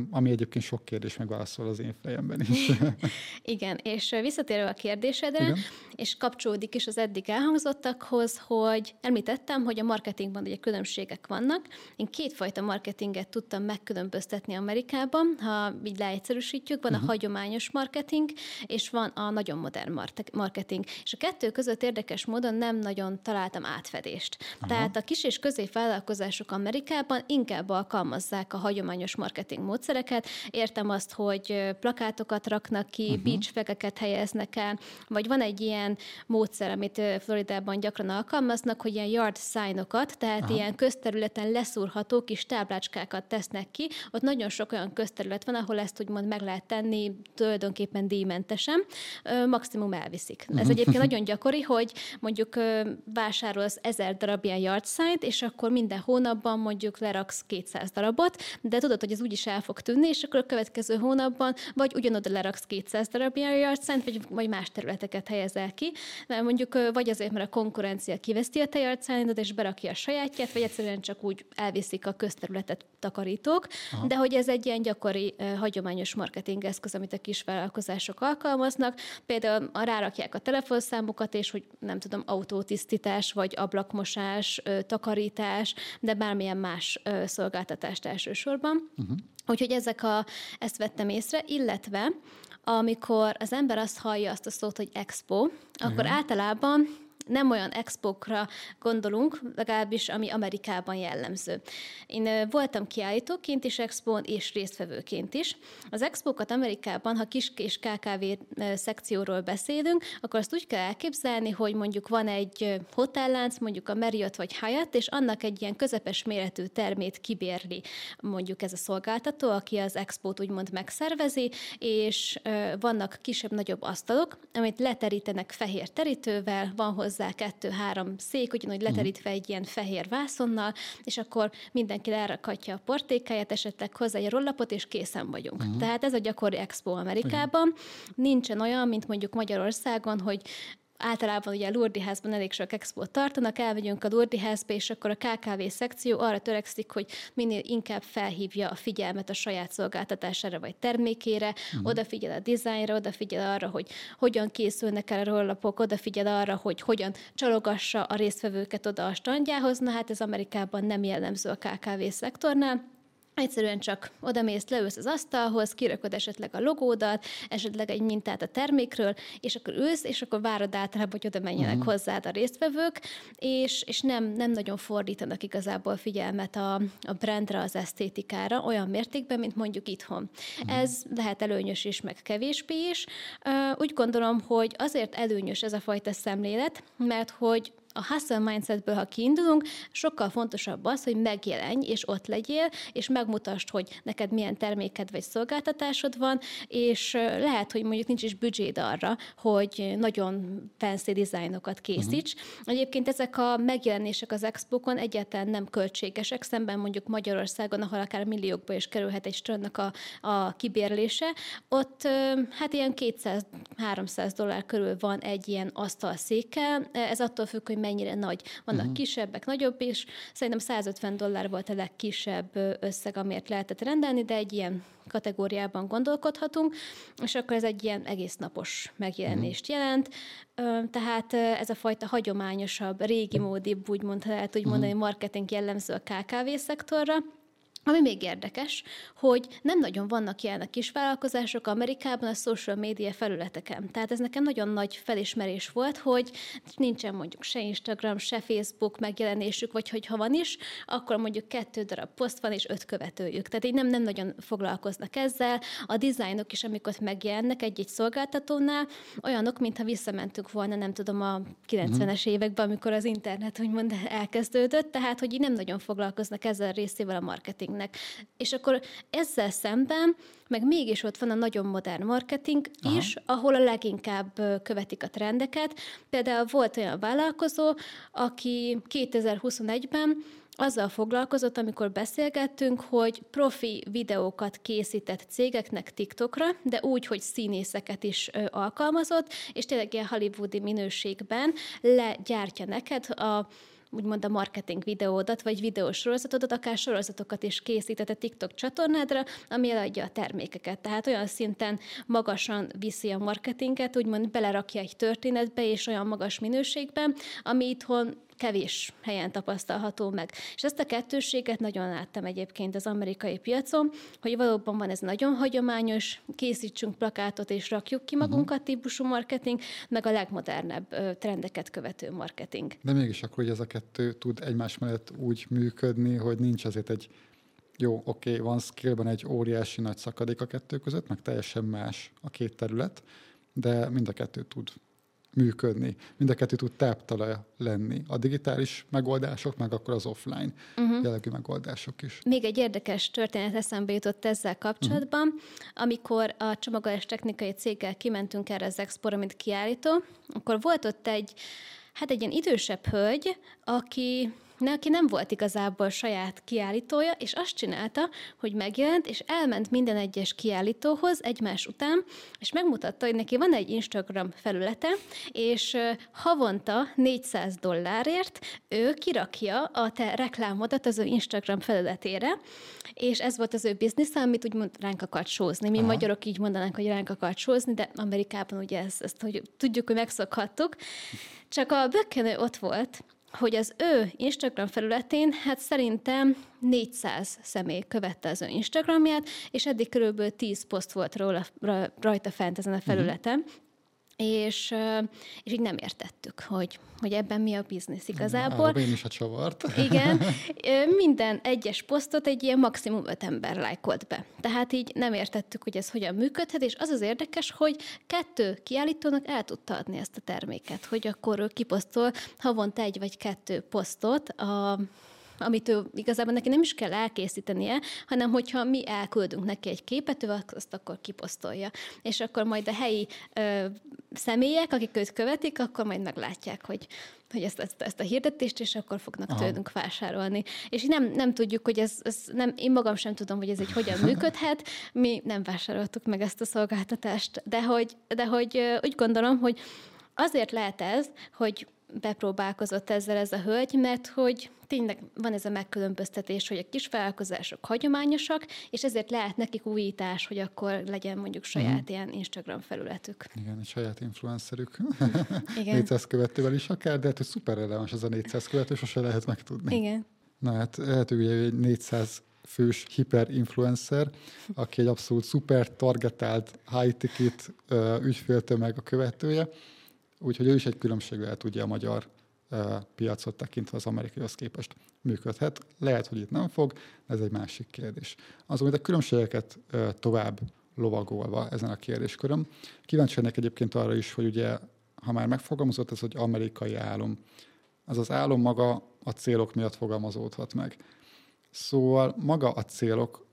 Ami egyébként sok kérdés megválaszol az én fejemben is.
Igen, és visszatérve a kérdésedre, Igen. és kapcsolódik is az eddig elhangzottakhoz, hogy említettem, hogy a marketingban ugye különbségek vannak. Én kétfajta marketinget tudtam megkülönböztetni Amerikában, ha így leegyszerűsítjük, van uh-huh. a mhm. hagyományos marketing, és van a nagyon modern marketing. És a kettő között érdekes módon nem nagyon találtam átfedést. Aha. Tehát a kis és középvállalkozások Amerikában inkább alkalmazzák a hagyományos marketing módszereket. Értem azt, hogy plakátokat raknak ki, uh-huh. beachfegeket helyeznek el, vagy van egy ilyen módszer, amit Floridában gyakran alkalmaznak, hogy ilyen yard signokat, tehát Aha. ilyen közterületen leszúrható kis táblácskákat tesznek ki. Ott nagyon sok olyan közterület van, ahol ezt úgymond meg lehet tenni tulajdonképpen díjmentesen, maximum elviszik. Ez mhm. egyébként nagyon gyakori, hogy mondjuk vásárolsz ezer darab ilyen yard sign és akkor minden hónapban mondjuk leraksz 200 darabot, de tudod, hogy ez úgyis el fog tűnni, és akkor a következő hónapban vagy ugyanoda leraksz 200 darab ilyen yard vagy, vagy más területeket helyezel ki, mert mondjuk vagy azért, mert a konkurencia kiveszti a te yard és berakja a sajátját, vagy egyszerűen csak úgy elviszik a közterületet takarítók, Aha. de hogy ez egy ilyen gyakori, hagyományos marketing eszköz, amit a kisvállalkozások alkalmaznak. Például rárakják a telefonszámukat, és hogy nem tudom, autótisztítás, vagy ablakmosás, takarítás, de bármilyen más szolgáltatást elsősorban. Uh-huh. Úgyhogy ezek a, ezt vettem észre, illetve amikor az ember azt hallja azt a szót, hogy expo, akkor Igen. általában nem olyan expokra gondolunk, legalábbis ami Amerikában jellemző. Én voltam kiállítóként is expón, és résztvevőként is. Az expókat Amerikában, ha kis és KKV szekcióról beszélünk, akkor azt úgy kell elképzelni, hogy mondjuk van egy hotellánc, mondjuk a Marriott vagy Hyatt, és annak egy ilyen közepes méretű termét kibérli mondjuk ez a szolgáltató, aki az expót úgymond megszervezi, és vannak kisebb-nagyobb asztalok, amit leterítenek fehér terítővel, van hozzá hozzá kettő-három szék, ugyanúgy leterítve egy ilyen fehér vászonnal, és akkor mindenki lerakatja a portékáját, esetleg hozzá egy rollapot, és készen vagyunk. Uh-huh. Tehát ez a gyakori expo Amerikában. Uh-huh. Nincsen olyan, mint mondjuk Magyarországon, hogy általában ugye a Lurdi házban elég sok expót tartanak, elmegyünk a Lurdi házba, és akkor a KKV szekció arra törekszik, hogy minél inkább felhívja a figyelmet a saját szolgáltatására vagy termékére, uh-huh. odafigyel a dizájnra, odafigyel arra, hogy hogyan készülnek el a rollapok, odafigyel arra, hogy hogyan csalogassa a résztvevőket oda a standjához. Na hát ez Amerikában nem jellemző a KKV szektornál. Egyszerűen csak odamész, leülsz az asztalhoz, kirakod esetleg a logódat, esetleg egy mintát a termékről, és akkor ülsz, és akkor várod általában, hogy oda menjenek uh-huh. hozzád a résztvevők, és, és nem, nem nagyon fordítanak igazából figyelmet a, a brandre, az esztétikára olyan mértékben, mint mondjuk itthon. Uh-huh. Ez lehet előnyös is, meg kevésbé is. Úgy gondolom, hogy azért előnyös ez a fajta szemlélet, mert hogy a hustle mindsetből, ha kiindulunk, sokkal fontosabb az, hogy megjelenj, és ott legyél, és megmutasd, hogy neked milyen terméked vagy szolgáltatásod van, és lehet, hogy mondjuk nincs is büdzséd arra, hogy nagyon fancy dizájnokat készíts. Uh-huh. Egyébként ezek a megjelenések az expókon egyáltalán nem költségesek, szemben mondjuk Magyarországon, ahol akár milliókba is kerülhet egy strandnak a, a kibérlése, ott hát ilyen 200-300 dollár körül van egy ilyen asztalszékkel. Ez attól függ, hogy mennyire nagy. Vannak uh-huh. kisebbek, nagyobb is. Szerintem 150 dollár volt a legkisebb összeg, amiért lehetett rendelni, de egy ilyen kategóriában gondolkodhatunk, és akkor ez egy ilyen egész napos megjelenést uh-huh. jelent. Tehát ez a fajta hagyományosabb, régi módibb, úgymond lehet úgy mondani, uh-huh. marketing jellemző a KKV szektorra, ami még érdekes, hogy nem nagyon vannak ilyen a kisvállalkozások Amerikában a social media felületeken. Tehát ez nekem nagyon nagy felismerés volt, hogy nincsen mondjuk se Instagram, se Facebook megjelenésük, vagy hogy ha van is, akkor mondjuk kettő darab poszt van, és öt követőjük. Tehát így nem, nem nagyon foglalkoznak ezzel. A dizájnok is, amikor megjelennek egy-egy szolgáltatónál, olyanok, mintha visszamentünk volna, nem tudom, a 90-es mhm. években, amikor az internet úgymond elkezdődött, tehát hogy így nem nagyon foglalkoznak ezzel a részével a marketing marketingnek. És akkor ezzel szemben meg mégis ott van a nagyon modern marketing Aha. is, ahol a leginkább követik a trendeket. Például volt olyan vállalkozó, aki 2021-ben azzal foglalkozott, amikor beszélgettünk, hogy profi videókat készített cégeknek TikTokra, de úgy, hogy színészeket is alkalmazott, és tényleg ilyen hollywoodi minőségben legyártja neked a úgymond a marketing videódat, vagy videós sorozatodat, akár sorozatokat is készített a TikTok csatornádra, ami eladja a termékeket. Tehát olyan szinten magasan viszi a marketinget, úgymond belerakja egy történetbe, és olyan magas minőségben, ami itthon kevés helyen tapasztalható meg. És ezt a kettőséget nagyon láttam egyébként az amerikai piacon, hogy valóban van ez nagyon hagyományos, készítsünk plakátot és rakjuk ki magunkat uh-huh. típusú marketing, meg a legmodernebb trendeket követő marketing.
De mégis akkor, hogy ez a kettő tud egymás mellett úgy működni, hogy nincs azért egy jó, oké, okay, van skillben egy óriási nagy szakadék a kettő között, meg teljesen más a két terület, de mind a kettő tud működni. Mind a kettő tud táptalaja lenni. A digitális megoldások, meg akkor az offline uh-huh. jellegű megoldások is.
Még egy érdekes történet eszembe jutott ezzel kapcsolatban. Uh-huh. Amikor a csomagolás technikai céggel kimentünk erre az expóra, mint kiállító, akkor volt ott egy, hát egy ilyen idősebb hölgy, aki neki nem volt igazából saját kiállítója, és azt csinálta, hogy megjelent, és elment minden egyes kiállítóhoz egymás után, és megmutatta, hogy neki van egy Instagram felülete, és havonta 400 dollárért ő kirakja a te reklámodat az ő Instagram felületére, és ez volt az ő biznisz, amit úgymond ránk akart sózni. Mi Aha. magyarok így mondanánk, hogy ránk akart sózni, de Amerikában ugye ezt, ezt hogy tudjuk, hogy megszokhattuk. Csak a bökkenő ott volt, hogy az ő Instagram felületén, hát szerintem 400 személy követte az ő Instagramját, és eddig körülbelül 10 poszt volt róla, rajta fent ezen a mhm. felületen. Uh-huh és, és így nem értettük, hogy, hogy ebben mi a biznisz igazából.
Na, én is a csavart.
Igen, minden egyes posztot egy ilyen maximum öt ember lájkolt be. Tehát így nem értettük, hogy ez hogyan működhet, és az az érdekes, hogy kettő kiállítónak el tudta adni ezt a terméket, hogy akkor ő kiposztol havonta egy vagy kettő posztot a amit ő igazából neki nem is kell elkészítenie, hanem hogyha mi elküldünk neki egy képet, ő azt akkor kiposztolja. És akkor majd a helyi ö, személyek, akik őt követik, akkor majd meglátják, hogy hogy ezt, ezt, ezt a hirdetést, és akkor fognak Aha. tőlünk vásárolni. És nem, nem tudjuk, hogy ez, ez nem, én magam sem tudom, hogy ez egy hogyan működhet, mi nem vásároltuk meg ezt a szolgáltatást, de hogy, de hogy úgy gondolom, hogy azért lehet ez, hogy bepróbálkozott ezzel ez a hölgy, mert hogy tényleg van ez a megkülönböztetés, hogy a kisvállalkozások hagyományosak, és ezért lehet nekik újítás, hogy akkor legyen mondjuk saját uh-huh. ilyen Instagram felületük.
Igen, egy saját influencerük. Igen. 400 követővel is akár, de hát hogy szuper releváns az a 400 követő, sose lehet megtudni.
Igen.
Na hát lehet, hogy egy 400 fős hiperinfluencer, aki egy abszolút szuper targetált high-ticket ügyféltömeg a követője, úgyhogy ő is egy különbség lehet ugye a magyar piacot tekintve az amerikaihoz képest működhet. Lehet, hogy itt nem fog, ez egy másik kérdés. Azonban a különbségeket tovább lovagolva ezen a kérdésköröm. Kíváncsi lennék egyébként arra is, hogy ugye, ha már megfogalmazott ez, hogy amerikai álom, az az álom maga a célok miatt fogalmazódhat meg. Szóval maga a célok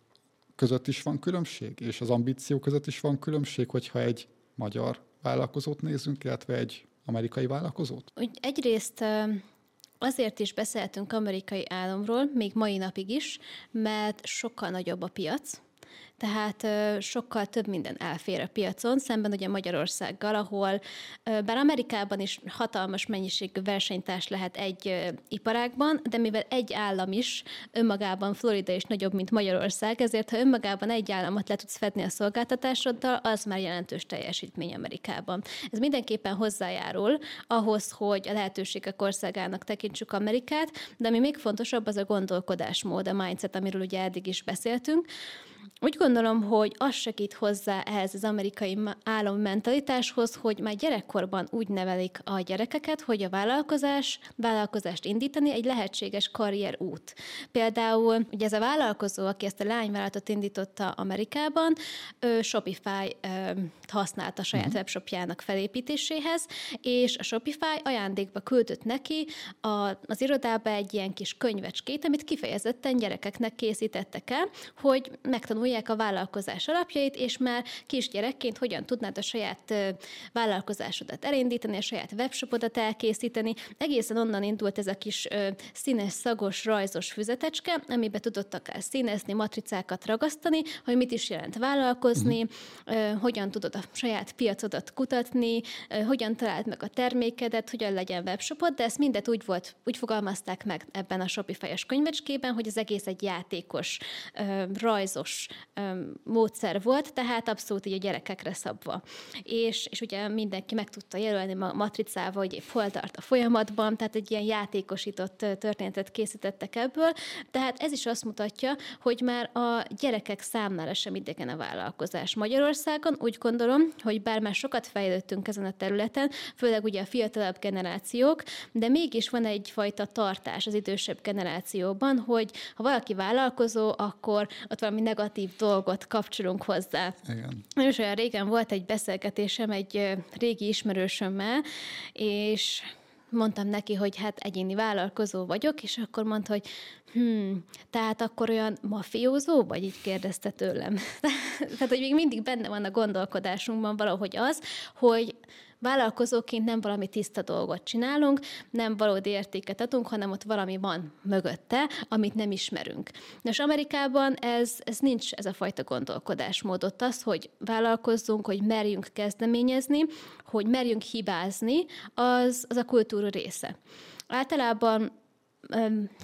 között is van különbség, és az ambíció között is van különbség, hogyha egy magyar vállalkozót nézünk, illetve egy amerikai vállalkozót?
Úgy egyrészt azért is beszéltünk amerikai államról, még mai napig is, mert sokkal nagyobb a piac, tehát sokkal több minden elfér a piacon, szemben ugye Magyarországgal, ahol bár Amerikában is hatalmas mennyiségű versenytárs lehet egy iparágban, de mivel egy állam is önmagában, Florida is nagyobb, mint Magyarország, ezért ha önmagában egy államot le tudsz fedni a szolgáltatásoddal, az már jelentős teljesítmény Amerikában. Ez mindenképpen hozzájárul ahhoz, hogy a lehetőségek országának tekintsük Amerikát, de ami még fontosabb, az a gondolkodásmód, a mindset, amiről ugye eddig is beszéltünk, úgy gondolom, hogy az segít hozzá ehhez az amerikai mentalitáshoz, hogy már gyerekkorban úgy nevelik a gyerekeket, hogy a vállalkozás, vállalkozást indítani egy lehetséges karrierút. Például ugye ez a vállalkozó, aki ezt a lányvállalatot indította Amerikában, ő Shopify használta a saját uh-huh. webshopjának felépítéséhez, és a Shopify ajándékba küldött neki a, az irodába egy ilyen kis könyvecskét, amit kifejezetten gyerekeknek készítettek el, hogy meg megtanulják a vállalkozás alapjait, és már kisgyerekként hogyan tudnád a saját vállalkozásodat elindítani, a saját webshopodat elkészíteni. Egészen onnan indult ez a kis színes, szagos, rajzos füzetecske, amiben tudott akár színezni, matricákat ragasztani, hogy mit is jelent vállalkozni, uh-huh. hogyan tudod a saját piacodat kutatni, hogyan találd meg a termékedet, hogyan legyen webshopod, de ezt mindet úgy volt, úgy fogalmazták meg ebben a Shopify-es könyvecskében, hogy az egész egy játékos, rajzos módszer volt, tehát abszolút így a gyerekekre szabva. És, és ugye mindenki meg tudta jelölni a matricával, hogy hol tart a folyamatban, tehát egy ilyen játékosított történetet készítettek ebből. Tehát ez is azt mutatja, hogy már a gyerekek számára sem idegen a vállalkozás. Magyarországon úgy gondolom, hogy bár már sokat fejlődtünk ezen a területen, főleg ugye a fiatalabb generációk, de mégis van egyfajta tartás az idősebb generációban, hogy ha valaki vállalkozó, akkor ott valami negatív dolgot kapcsolunk hozzá. Igen. És olyan régen volt egy beszélgetésem egy régi ismerősömmel, és mondtam neki, hogy hát egyéni vállalkozó vagyok, és akkor mondta, hogy hm, tehát akkor olyan mafiózó vagy? Így kérdezte tőlem. tehát, hogy még mindig benne van a gondolkodásunkban valahogy az, hogy vállalkozóként nem valami tiszta dolgot csinálunk, nem valódi értéket adunk, hanem ott valami van mögötte, amit nem ismerünk. És Amerikában ez, ez nincs ez a fajta gondolkodásmód. Ott az, hogy vállalkozzunk, hogy merjünk kezdeményezni, hogy merjünk hibázni, az, az a kultúra része. Általában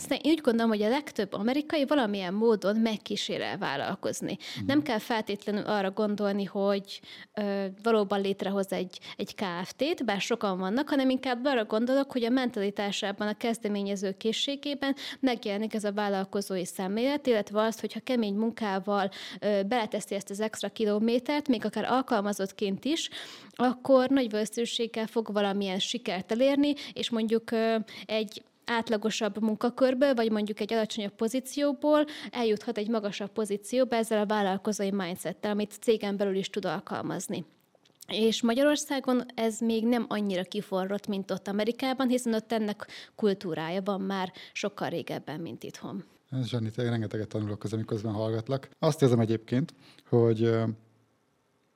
én úgy gondolom, hogy a legtöbb amerikai valamilyen módon megkísérel vállalkozni. Mm. Nem kell feltétlenül arra gondolni, hogy ö, valóban létrehoz egy, egy KFT-t, bár sokan vannak, hanem inkább arra gondolok, hogy a mentalitásában, a kezdeményező készségében megjelenik ez a vállalkozói szemlélet, illetve az, hogyha kemény munkával ö, beleteszi ezt az extra kilométert, még akár alkalmazottként is, akkor nagy valószínűséggel fog valamilyen sikert elérni, és mondjuk ö, egy átlagosabb munkakörből, vagy mondjuk egy alacsonyabb pozícióból eljuthat egy magasabb pozícióba ezzel a vállalkozói mindsettel, amit cégen belül is tud alkalmazni. És Magyarországon ez még nem annyira kiforrott, mint ott Amerikában, hiszen ott ennek kultúrája van már sokkal régebben, mint itthon.
Zsani, te rengeteget tanulok közben, miközben hallgatlak. Azt érzem egyébként, hogy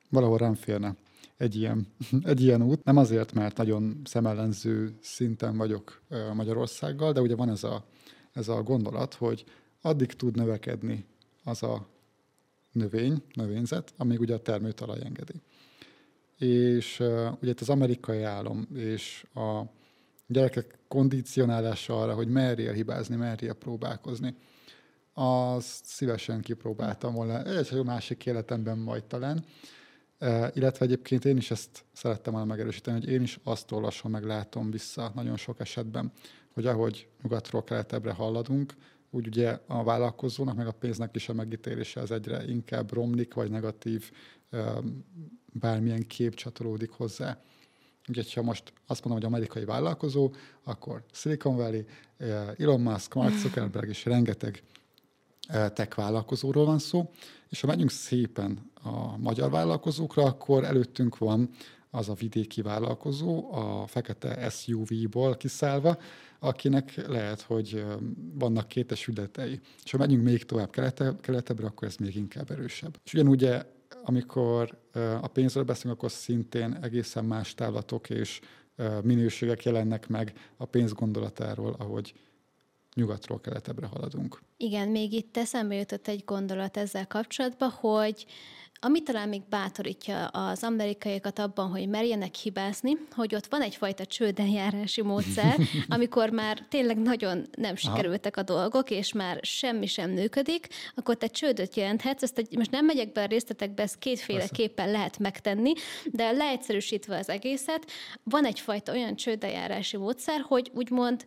valahol rám férne egy ilyen, egy ilyen út. Nem azért, mert nagyon szemellenző szinten vagyok Magyarországgal, de ugye van ez a, ez a gondolat, hogy addig tud növekedni az a növény, növényzet, amíg ugye a termőtalaj engedi. És ugye itt az amerikai álom és a gyerekek kondicionálása arra, hogy merje hibázni, merje próbálkozni, azt szívesen kipróbáltam volna. Egy másik életemben majd talán, illetve egyébként én is ezt szerettem volna megerősíteni, hogy én is azt olvasom, meg látom vissza nagyon sok esetben, hogy ahogy nyugatról keletebbre halladunk, úgy ugye a vállalkozónak, meg a pénznek is a megítélése az egyre inkább romlik, vagy negatív bármilyen kép csatolódik hozzá. Úgyhogy ha most azt mondom, hogy amerikai vállalkozó, akkor Silicon Valley, Elon Musk, Mark Zuckerberg és rengeteg tech vállalkozóról van szó, és ha megyünk szépen a magyar vállalkozókra, akkor előttünk van az a vidéki vállalkozó, a fekete SUV-ból kiszállva, akinek lehet, hogy vannak kétesületei. És ha megyünk még tovább kelete, keletebbre, akkor ez még inkább erősebb. És ugyanúgy, amikor a pénzről beszélünk, akkor szintén egészen más távlatok és minőségek jelennek meg a pénz gondolatáról, ahogy nyugatról keletebbre haladunk.
Igen, még itt eszembe jutott egy gondolat ezzel kapcsolatban, hogy ami talán még bátorítja az amerikaiakat abban, hogy merjenek hibázni, hogy ott van egyfajta csődenjárási módszer, amikor már tényleg nagyon nem sikerültek a dolgok, és már semmi sem működik, akkor te csődöt jelenthetsz. Ezt egy, most nem megyek be a részletekbe, ezt kétféleképpen lehet megtenni, de leegyszerűsítve az egészet, van egyfajta olyan csődenjárási módszer, hogy úgymond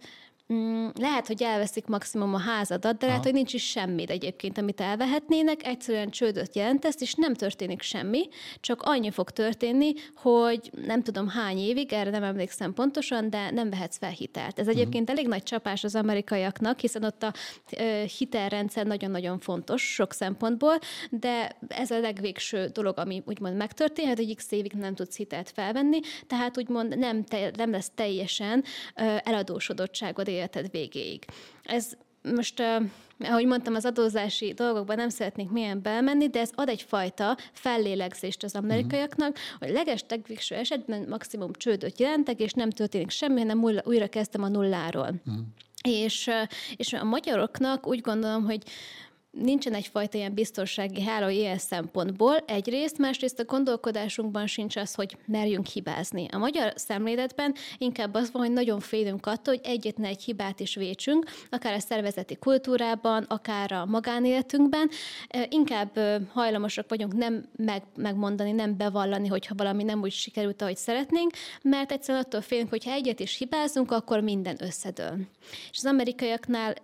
Mm, lehet, hogy elveszik maximum a házadat, de Aha. lehet, hogy nincs is semmit egyébként, amit elvehetnének, egyszerűen csődöt jelentesz, és nem történik semmi, csak annyi fog történni, hogy nem tudom hány évig, erre nem emlékszem pontosan, de nem vehetsz fel hitelt. Ez mhm. egyébként uh-huh. elég nagy csapás az amerikaiaknak, hiszen ott a ö, hitelrendszer nagyon-nagyon fontos sok szempontból, de ez a legvégső dolog, ami úgymond megtörténhet, hogy x évig nem tudsz hitelt felvenni, tehát úgymond nem, te, nem lesz teljesen ö, eladósodottságod életed végéig. Ez most ahogy mondtam, az adózási dolgokban nem szeretnék milyen belmenni, de ez ad egyfajta fellélegzést az amerikaiaknak, hogy leges legvégső esetben maximum csődöt jelentek, és nem történik semmi, hanem újra kezdtem a nulláról. Uh-huh. És, és a magyaroknak úgy gondolom, hogy nincsen egyfajta ilyen biztonsági háló ilyen szempontból egyrészt, másrészt a gondolkodásunkban sincs az, hogy merjünk hibázni. A magyar szemléletben inkább az van, hogy nagyon félünk attól, hogy egyetlen egy hibát is vétsünk, akár a szervezeti kultúrában, akár a magánéletünkben. Inkább hajlamosak vagyunk nem meg, megmondani, nem bevallani, hogyha valami nem úgy sikerült, ahogy szeretnénk, mert egyszerűen attól félünk, hogy ha egyet is hibázunk, akkor minden összedől. És az amerikaiaknál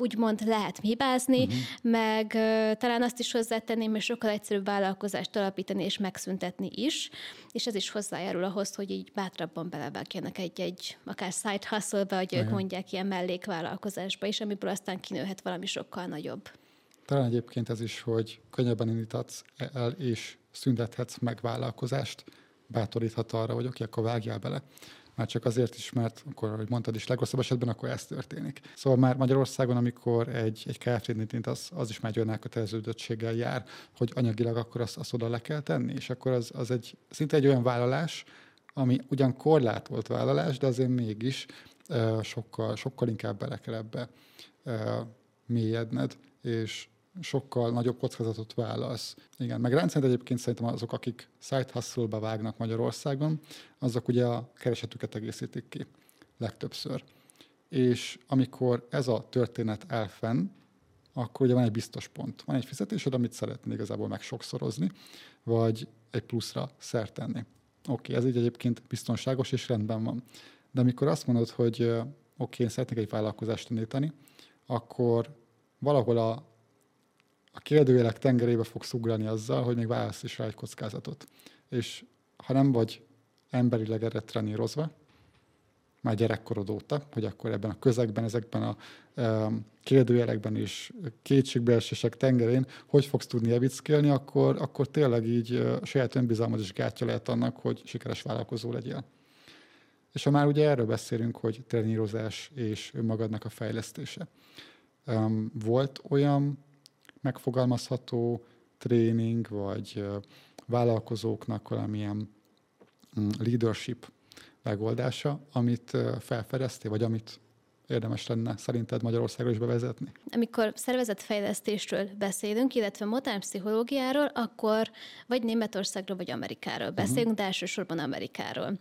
úgymond lehet hibázni, uh-huh. meg talán azt is hozzátenném, hogy sokkal egyszerűbb vállalkozást alapítani és megszüntetni is, és ez is hozzájárul ahhoz, hogy így bátrabban belevágjanak egy-egy, akár side hustle-be, vagy ők mondják, ilyen mellékvállalkozásba is, amiből aztán kinőhet valami sokkal nagyobb.
Talán egyébként ez is, hogy könnyebben indítatsz el, és szüntethetsz meg vállalkozást, bátoríthat arra, hogy oké, akkor vágjál bele. Már csak azért is, mert akkor, ahogy mondtad is, legrosszabb esetben akkor ez történik. Szóval már Magyarországon, amikor egy, egy KFT az, az is már egy olyan elköteleződöttséggel jár, hogy anyagilag akkor azt, azt oda le kell tenni, és akkor az, az egy, szinte egy olyan vállalás, ami ugyan korlátolt vállalás, de azért mégis uh, sokkal, sokkal inkább bele kell ebbe uh, mélyedned, és sokkal nagyobb kockázatot válasz. Igen, meg rendszerint egyébként szerintem azok, akik side hustle-ba vágnak Magyarországon, azok ugye a keresetüket egészítik ki legtöbbször. És amikor ez a történet elfenn, akkor ugye van egy biztos pont. Van egy fizetésed, amit szeretnél igazából megsokszorozni, vagy egy pluszra szert tenni. Oké, okay, ez így egyébként biztonságos és rendben van. De amikor azt mondod, hogy oké, okay, én szeretnék egy vállalkozást indítani, akkor valahol a a kérdőjelek tengerébe fogsz ugrani azzal, hogy még válasz is rá egy kockázatot. És ha nem vagy emberileg erre trenírozva, már gyerekkorod óta, hogy akkor ebben a közegben, ezekben a kérdőjelekben is kétségbeesések tengerén, hogy fogsz tudni evickélni, akkor, akkor tényleg így uh, saját önbizalmad is gátja lehet annak, hogy sikeres vállalkozó legyél. És ha már ugye erről beszélünk, hogy trenírozás és önmagadnak a fejlesztése. Volt olyan megfogalmazható tréning, vagy vállalkozóknak valamilyen mm, leadership megoldása, amit felfedeztél, vagy amit érdemes lenne szerinted Magyarországra is bevezetni?
Amikor szervezetfejlesztésről beszélünk, illetve modern pszichológiáról, akkor vagy Németországról, vagy Amerikáról beszélünk, uh-huh. de elsősorban Amerikáról.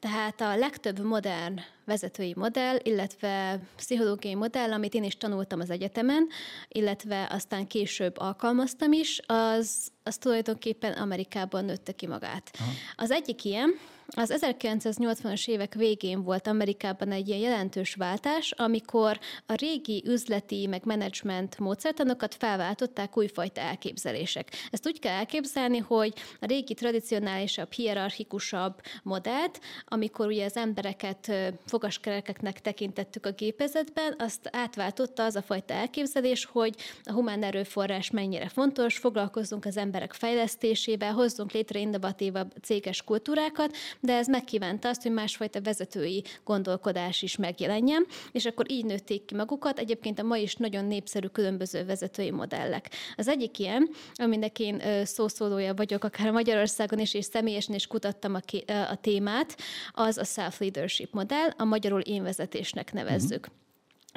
Tehát a legtöbb modern vezetői modell, illetve pszichológiai modell, amit én is tanultam az egyetemen, illetve aztán később alkalmaztam is, az, az tulajdonképpen Amerikában nőtte ki magát. Aha. Az egyik ilyen, az 1980-as évek végén volt Amerikában egy ilyen jelentős váltás, amikor a régi üzleti meg menedzsment módszertanokat felváltották újfajta elképzelések. Ezt úgy kell elképzelni, hogy a régi tradicionálisabb, hierarchikusabb modellt, amikor ugye az embereket fogaskerekeknek tekintettük a gépezetben, azt átváltotta az a fajta elképzelés, hogy a humán erőforrás mennyire fontos, foglalkozzunk az emberek fejlesztésével, hozzunk létre innovatívabb céges kultúrákat, de ez megkívánta azt, hogy másfajta vezetői gondolkodás is megjelenjen, és akkor így nőtték ki magukat. Egyébként a ma is nagyon népszerű különböző vezetői modellek. Az egyik ilyen, aminek én szószólója vagyok, akár Magyarországon is, és személyesen is kutattam a, a témát, az a self-leadership modell, a magyarul én vezetésnek nevezzük. Uh-huh.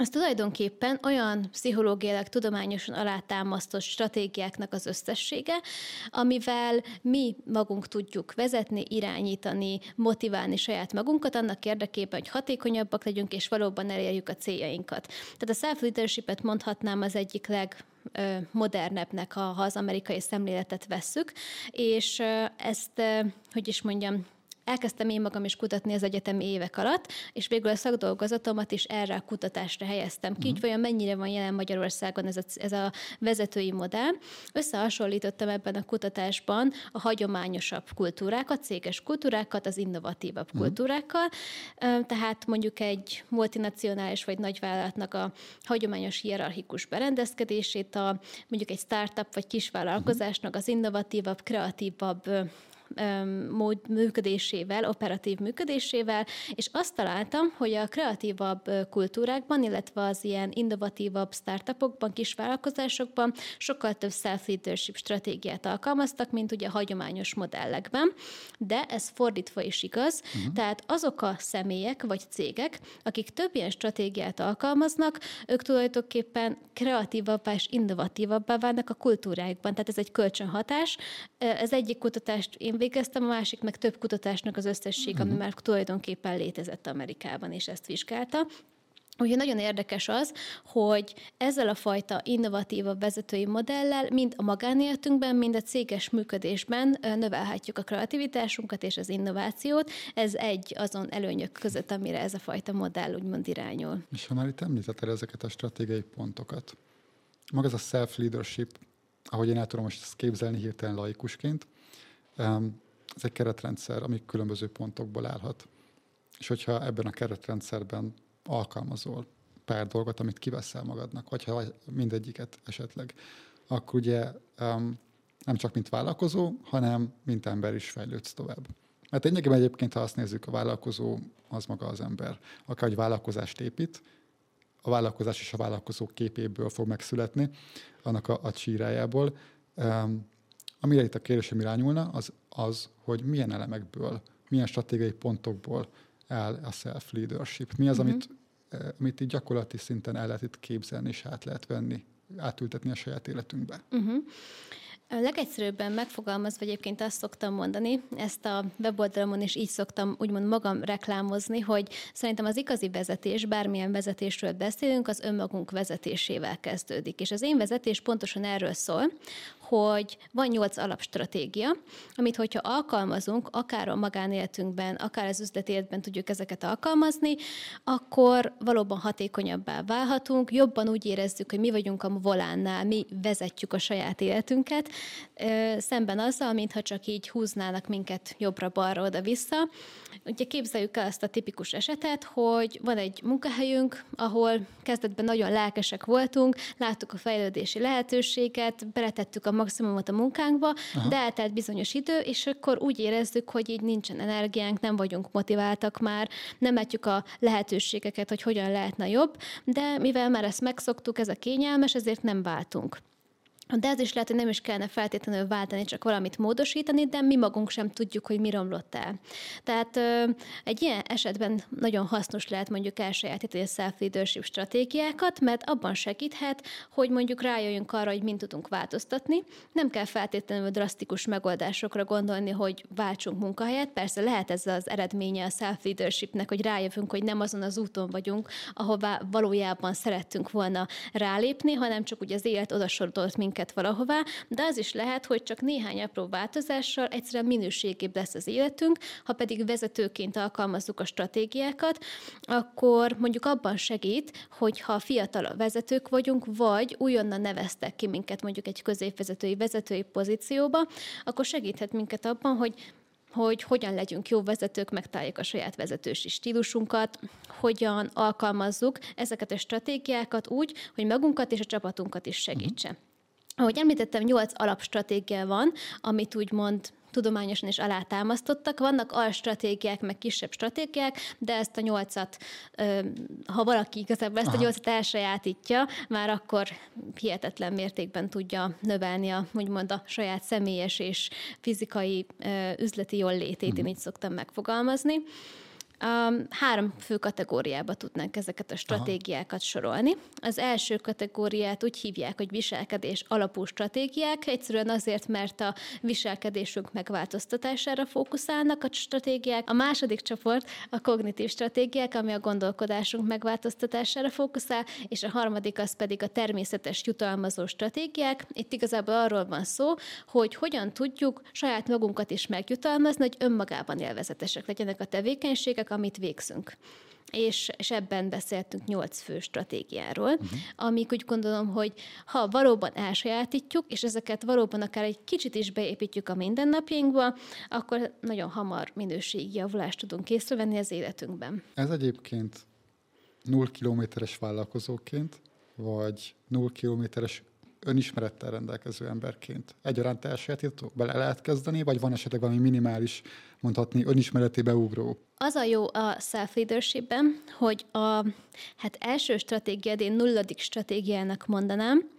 Az tulajdonképpen olyan pszichológiailag tudományosan alátámasztott stratégiáknak az összessége, amivel mi magunk tudjuk vezetni, irányítani, motiválni saját magunkat annak érdekében, hogy hatékonyabbak legyünk, és valóban elérjük a céljainkat. Tehát a self-leadership-et mondhatnám az egyik leg modernebbnek, ha az amerikai szemléletet vesszük, és ezt, hogy is mondjam, elkezdtem én magam is kutatni az egyetemi évek alatt, és végül a szakdolgozatomat is erre a kutatásra helyeztem ki, uh-huh. így vajon mennyire van jelen Magyarországon ez a, ez a vezetői modell. Összehasonlítottam ebben a kutatásban a hagyományosabb kultúrákat, céges kultúrákat, az innovatívabb uh-huh. kultúrákkal, tehát mondjuk egy multinacionális vagy nagyvállalatnak a hagyományos hierarchikus berendezkedését, a mondjuk egy startup vagy kisvállalkozásnak az innovatívabb, kreatívabb mód működésével, operatív működésével, és azt találtam, hogy a kreatívabb kultúrákban, illetve az ilyen innovatívabb startupokban, kisvállalkozásokban sokkal több self-leadership stratégiát alkalmaztak, mint ugye a hagyományos modellekben, de ez fordítva is igaz, uh-huh. tehát azok a személyek vagy cégek, akik több ilyen stratégiát alkalmaznak, ők tulajdonképpen kreatívabbá és innovatívabbá válnak a kultúráikban, tehát ez egy kölcsönhatás. Ez egyik kutatást én végeztem, a másik meg több kutatásnak az összesség, ami már tulajdonképpen létezett Amerikában, és ezt vizsgálta. Úgyhogy nagyon érdekes az, hogy ezzel a fajta innovatívabb vezetői modellel mind a magánéletünkben, mind a céges működésben növelhetjük a kreativitásunkat és az innovációt. Ez egy azon előnyök között, amire ez a fajta modell úgymond irányul.
És ha már itt említetted ezeket a stratégiai pontokat, maga ez a self-leadership, ahogy én el tudom most ezt képzelni hirtelen laikusként, ez egy keretrendszer, ami különböző pontokból állhat. És hogyha ebben a keretrendszerben alkalmazol pár dolgot, amit kiveszel magadnak, vagy ha mindegyiket esetleg, akkor ugye nem csak mint vállalkozó, hanem mint ember is fejlődsz tovább. Mert lényegében egyébként, ha azt nézzük, a vállalkozó az maga az ember. Akár egy vállalkozást épít, a vállalkozás és a vállalkozó képéből fog megszületni, annak a, a csírájából. Amire itt a kérdésem irányulna, az az, hogy milyen elemekből, milyen stratégiai pontokból áll a self-leadership. Mi az, uh-huh. amit, eh, amit így gyakorlati szinten el lehet itt képzelni, és át lehet venni, átültetni a saját életünkbe?
Uh-huh. Legegyszerűbben megfogalmazva egyébként azt szoktam mondani, ezt a weboldalamon is így szoktam úgymond magam reklámozni, hogy szerintem az igazi vezetés, bármilyen vezetésről beszélünk, az önmagunk vezetésével kezdődik. És az én vezetés pontosan erről szól, hogy van nyolc alapstratégia, amit hogyha alkalmazunk, akár a magánéletünkben, akár az üzleti tudjuk ezeket alkalmazni, akkor valóban hatékonyabbá válhatunk, jobban úgy érezzük, hogy mi vagyunk a volánnál, mi vezetjük a saját életünket, szemben azzal, mintha csak így húznának minket jobbra-balra oda-vissza. Ugye képzeljük el azt a tipikus esetet, hogy van egy munkahelyünk, ahol kezdetben nagyon lelkesek voltunk, láttuk a fejlődési lehetőséget, beletettük a maximumot a munkánkba, Aha. de eltelt bizonyos idő, és akkor úgy érezzük, hogy így nincsen energiánk, nem vagyunk motiváltak már, nem látjuk a lehetőségeket, hogy hogyan lehetne jobb, de mivel már ezt megszoktuk, ez a kényelmes, ezért nem váltunk. De ez is lehet, hogy nem is kellene feltétlenül váltani, csak valamit módosítani, de mi magunk sem tudjuk, hogy mi romlott el. Tehát egy ilyen esetben nagyon hasznos lehet mondjuk elsajátítani a self-leadership stratégiákat, mert abban segíthet, hogy mondjuk rájöjjünk arra, hogy mind tudunk változtatni. Nem kell feltétlenül drasztikus megoldásokra gondolni, hogy váltsunk munkahelyet. Persze lehet ez az eredménye a self-leadershipnek, hogy rájövünk, hogy nem azon az úton vagyunk, ahová valójában szerettünk volna rálépni, hanem csak ugye az élet odasorolt minket minket valahová, de az is lehet, hogy csak néhány apró változással egyszerűen minőségébb lesz az életünk, ha pedig vezetőként alkalmazzuk a stratégiákat, akkor mondjuk abban segít, hogy ha fiatal vezetők vagyunk, vagy újonnan neveztek ki minket mondjuk egy középvezetői vezetői pozícióba, akkor segíthet minket abban, hogy hogy hogyan legyünk jó vezetők, megtaláljuk a saját vezetősi stílusunkat, hogyan alkalmazzuk ezeket a stratégiákat úgy, hogy magunkat és a csapatunkat is segítse. Uh-huh. Ahogy említettem, nyolc alapstratégia van, amit úgymond tudományosan is alátámasztottak. Vannak alstratégiák, meg kisebb stratégiák, de ezt a nyolcat, ha valaki igazából ezt Aha. a nyolcat elsajátítja, már akkor hihetetlen mértékben tudja növelni a, úgymond a saját személyes és fizikai üzleti jól létét, én mhm. így szoktam megfogalmazni. Um, három fő kategóriába tudnánk ezeket a stratégiákat Aha. sorolni. Az első kategóriát úgy hívják, hogy viselkedés alapú stratégiák, egyszerűen azért, mert a viselkedésünk megváltoztatására fókuszálnak a stratégiák. A második csoport a kognitív stratégiák, ami a gondolkodásunk megváltoztatására fókuszál, és a harmadik az pedig a természetes jutalmazó stratégiák. Itt igazából arról van szó, hogy hogyan tudjuk saját magunkat is megjutalmazni, hogy önmagában élvezetesek legyenek a tevékenységek, amit végzünk. És, és ebben beszéltünk nyolc fő stratégiáról, uh-huh. amik úgy gondolom, hogy ha valóban elsajátítjuk, és ezeket valóban akár egy kicsit is beépítjük a mindennapjainkba, akkor nagyon hamar minőségi javulást tudunk észrevenni az életünkben.
Ez egyébként null kilométeres vállalkozóként, vagy null kilométeres önismerettel rendelkező emberként egyaránt elsajátító, bele lehet kezdeni, vagy van esetleg valami minimális, mondhatni, önismereti beugró?
Az a jó a self-leadershipben, hogy a hát első stratégiád, én nulladik stratégiának mondanám,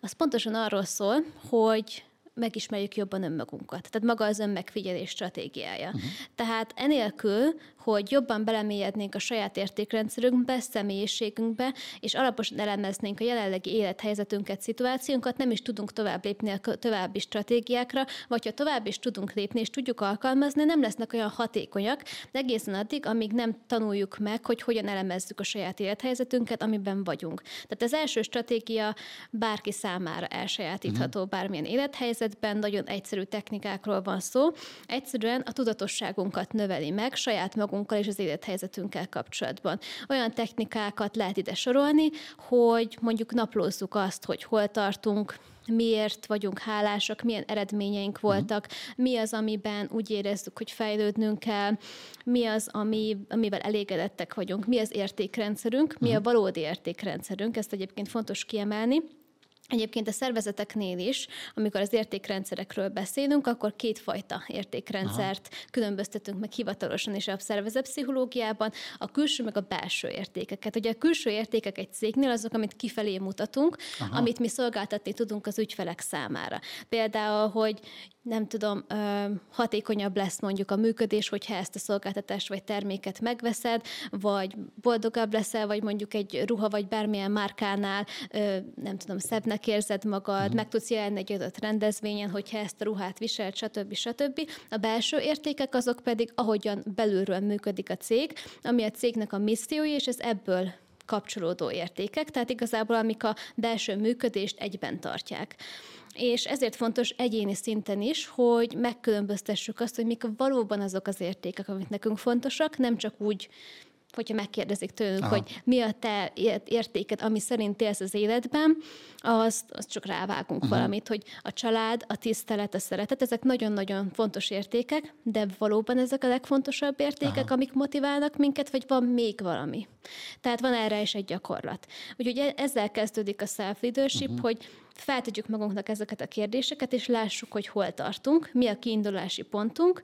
az pontosan arról szól, hogy megismerjük jobban önmagunkat. Tehát maga az önmegfigyelés stratégiája. Uh-huh. Tehát enélkül, hogy jobban belemélyednénk a saját értékrendszerünkbe, személyiségünkbe, és alaposan elemeznénk a jelenlegi élethelyzetünket, szituációnkat, nem is tudunk tovább lépni a további stratégiákra, vagy ha tovább is tudunk lépni, és tudjuk alkalmazni, nem lesznek olyan hatékonyak, egészen addig, amíg nem tanuljuk meg, hogy hogyan elemezzük a saját élethelyzetünket, amiben vagyunk. Tehát az első stratégia bárki számára elsajátítható uh-huh. bármilyen élethelyzetben, nagyon egyszerű technikákról van szó. Egyszerűen a tudatosságunkat növeli meg, saját magunk magunkkal és az élethelyzetünkkel kapcsolatban. Olyan technikákat lehet ide sorolni, hogy mondjuk naplózzuk azt, hogy hol tartunk, miért vagyunk hálásak, milyen eredményeink mhm. voltak, mi az, amiben úgy érezzük, hogy fejlődnünk kell, mi az, ami, amivel elégedettek vagyunk, mi az értékrendszerünk, mi a valódi értékrendszerünk, ezt egyébként fontos kiemelni. Egyébként a szervezeteknél is, amikor az értékrendszerekről beszélünk, akkor kétfajta értékrendszert Aha. különböztetünk meg hivatalosan is a szervezetpszichológiában, a külső meg a belső értékeket. Ugye a külső értékek egy cégnél azok, amit kifelé mutatunk, Aha. amit mi szolgáltatni tudunk az ügyfelek számára. Például, hogy nem tudom, hatékonyabb lesz mondjuk a működés, hogyha ezt a szolgáltatást vagy terméket megveszed, vagy boldogabb leszel, vagy mondjuk egy ruha vagy bármilyen márkánál, nem tudom, szebbnek érzed magad, mm. meg tudsz jelenni egy adott rendezvényen, hogyha ezt a ruhát viselt, stb. stb. A belső értékek azok pedig, ahogyan belülről működik a cég, ami a cégnek a missziója, és ez ebből kapcsolódó értékek, tehát igazából amik a belső működést egyben tartják. És ezért fontos egyéni szinten is, hogy megkülönböztessük azt, hogy mik valóban azok az értékek, amik nekünk fontosak, nem csak úgy hogyha megkérdezik tőlünk, Aha. hogy mi a te értéked, ami szerint élsz az életben, azt, azt csak rávágunk uh-huh. valamit, hogy a család, a tisztelet, a szeretet, ezek nagyon-nagyon fontos értékek, de valóban ezek a legfontosabb értékek, Aha. amik motiválnak minket, vagy van még valami. Tehát van erre is egy gyakorlat. Úgyhogy e- ezzel kezdődik a self-leadership, uh-huh. hogy feltegyük magunknak ezeket a kérdéseket, és lássuk, hogy hol tartunk, mi a kiindulási pontunk,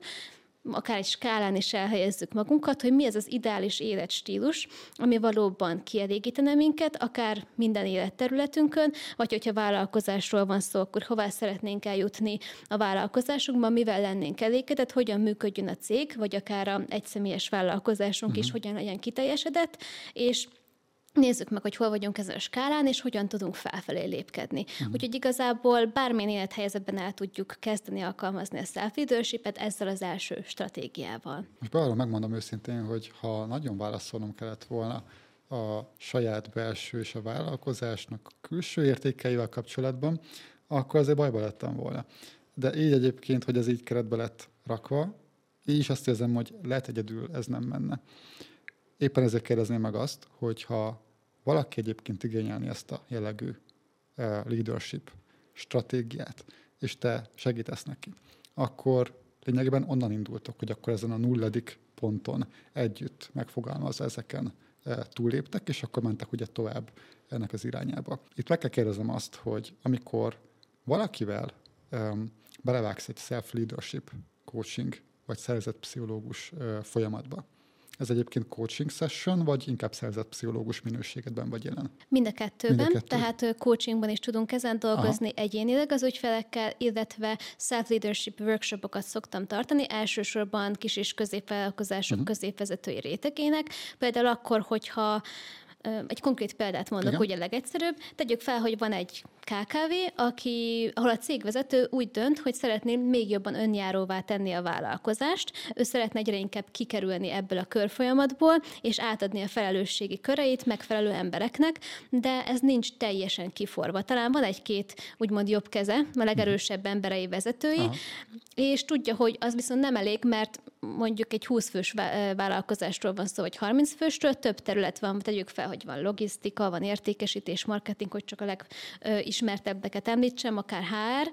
akár egy skálán is elhelyezzük magunkat, hogy mi ez az ideális életstílus, ami valóban kielégítene minket, akár minden életterületünkön, vagy hogyha vállalkozásról van szó, akkor hová szeretnénk eljutni a vállalkozásunkban, mivel lennénk elégedett, hogyan működjön a cég, vagy akár a egyszemélyes vállalkozásunk uh-huh. is hogyan legyen kiteljesedett, és nézzük meg, hogy hol vagyunk ezen a skálán, és hogyan tudunk felfelé lépkedni. Uh-huh. Úgyhogy igazából bármilyen élethelyzetben el tudjuk kezdeni alkalmazni a self ezzel az első stratégiával.
Most arra megmondom őszintén, hogy ha nagyon válaszolnom kellett volna a saját belső és a vállalkozásnak a külső értékeivel kapcsolatban, akkor azért bajba lettem volna. De így egyébként, hogy ez így keretbe lett rakva, így is azt érzem, hogy lehet egyedül ez nem menne. Éppen ezért kérdezném meg azt, hogyha valaki egyébként igényelni ezt a jellegű leadership stratégiát, és te segítesz neki, akkor lényegében onnan indultok, hogy akkor ezen a nulladik ponton együtt megfogalmazza ezeken túlléptek, és akkor mentek ugye tovább ennek az irányába. Itt meg kell kérdezem azt, hogy amikor valakivel um, belevágsz egy self-leadership coaching vagy szervezetpszichológus uh, folyamatba, ez egyébként coaching session, vagy inkább szerzett pszichológus minőségedben vagy jelen?
Mind a kettőben, Mind a kettő. tehát coachingban is tudunk ezen dolgozni Aha. egyénileg az ügyfelekkel, illetve self-leadership workshopokat szoktam tartani, elsősorban kis és középvállalkozások uh-huh. középvezetői rétegének. Például akkor, hogyha egy konkrét példát mondok, Igen. ugye legegyszerűbb. Tegyük fel, hogy van egy KKV, aki, ahol a cégvezető úgy dönt, hogy szeretné még jobban önjáróvá tenni a vállalkozást, ő szeretne egyre inkább kikerülni ebből a körfolyamatból, és átadni a felelősségi köreit megfelelő embereknek, de ez nincs teljesen kiforva. Talán van egy-két úgymond jobb keze, a legerősebb emberei vezetői, Aha. és tudja, hogy az viszont nem elég, mert mondjuk egy 20 fős vállalkozásról van szó, vagy 30 fősről, több terület van, tegyük fel, hogy van logisztika, van értékesítés, marketing, hogy csak a legismertebb legismertebbeket említsem, akár HR,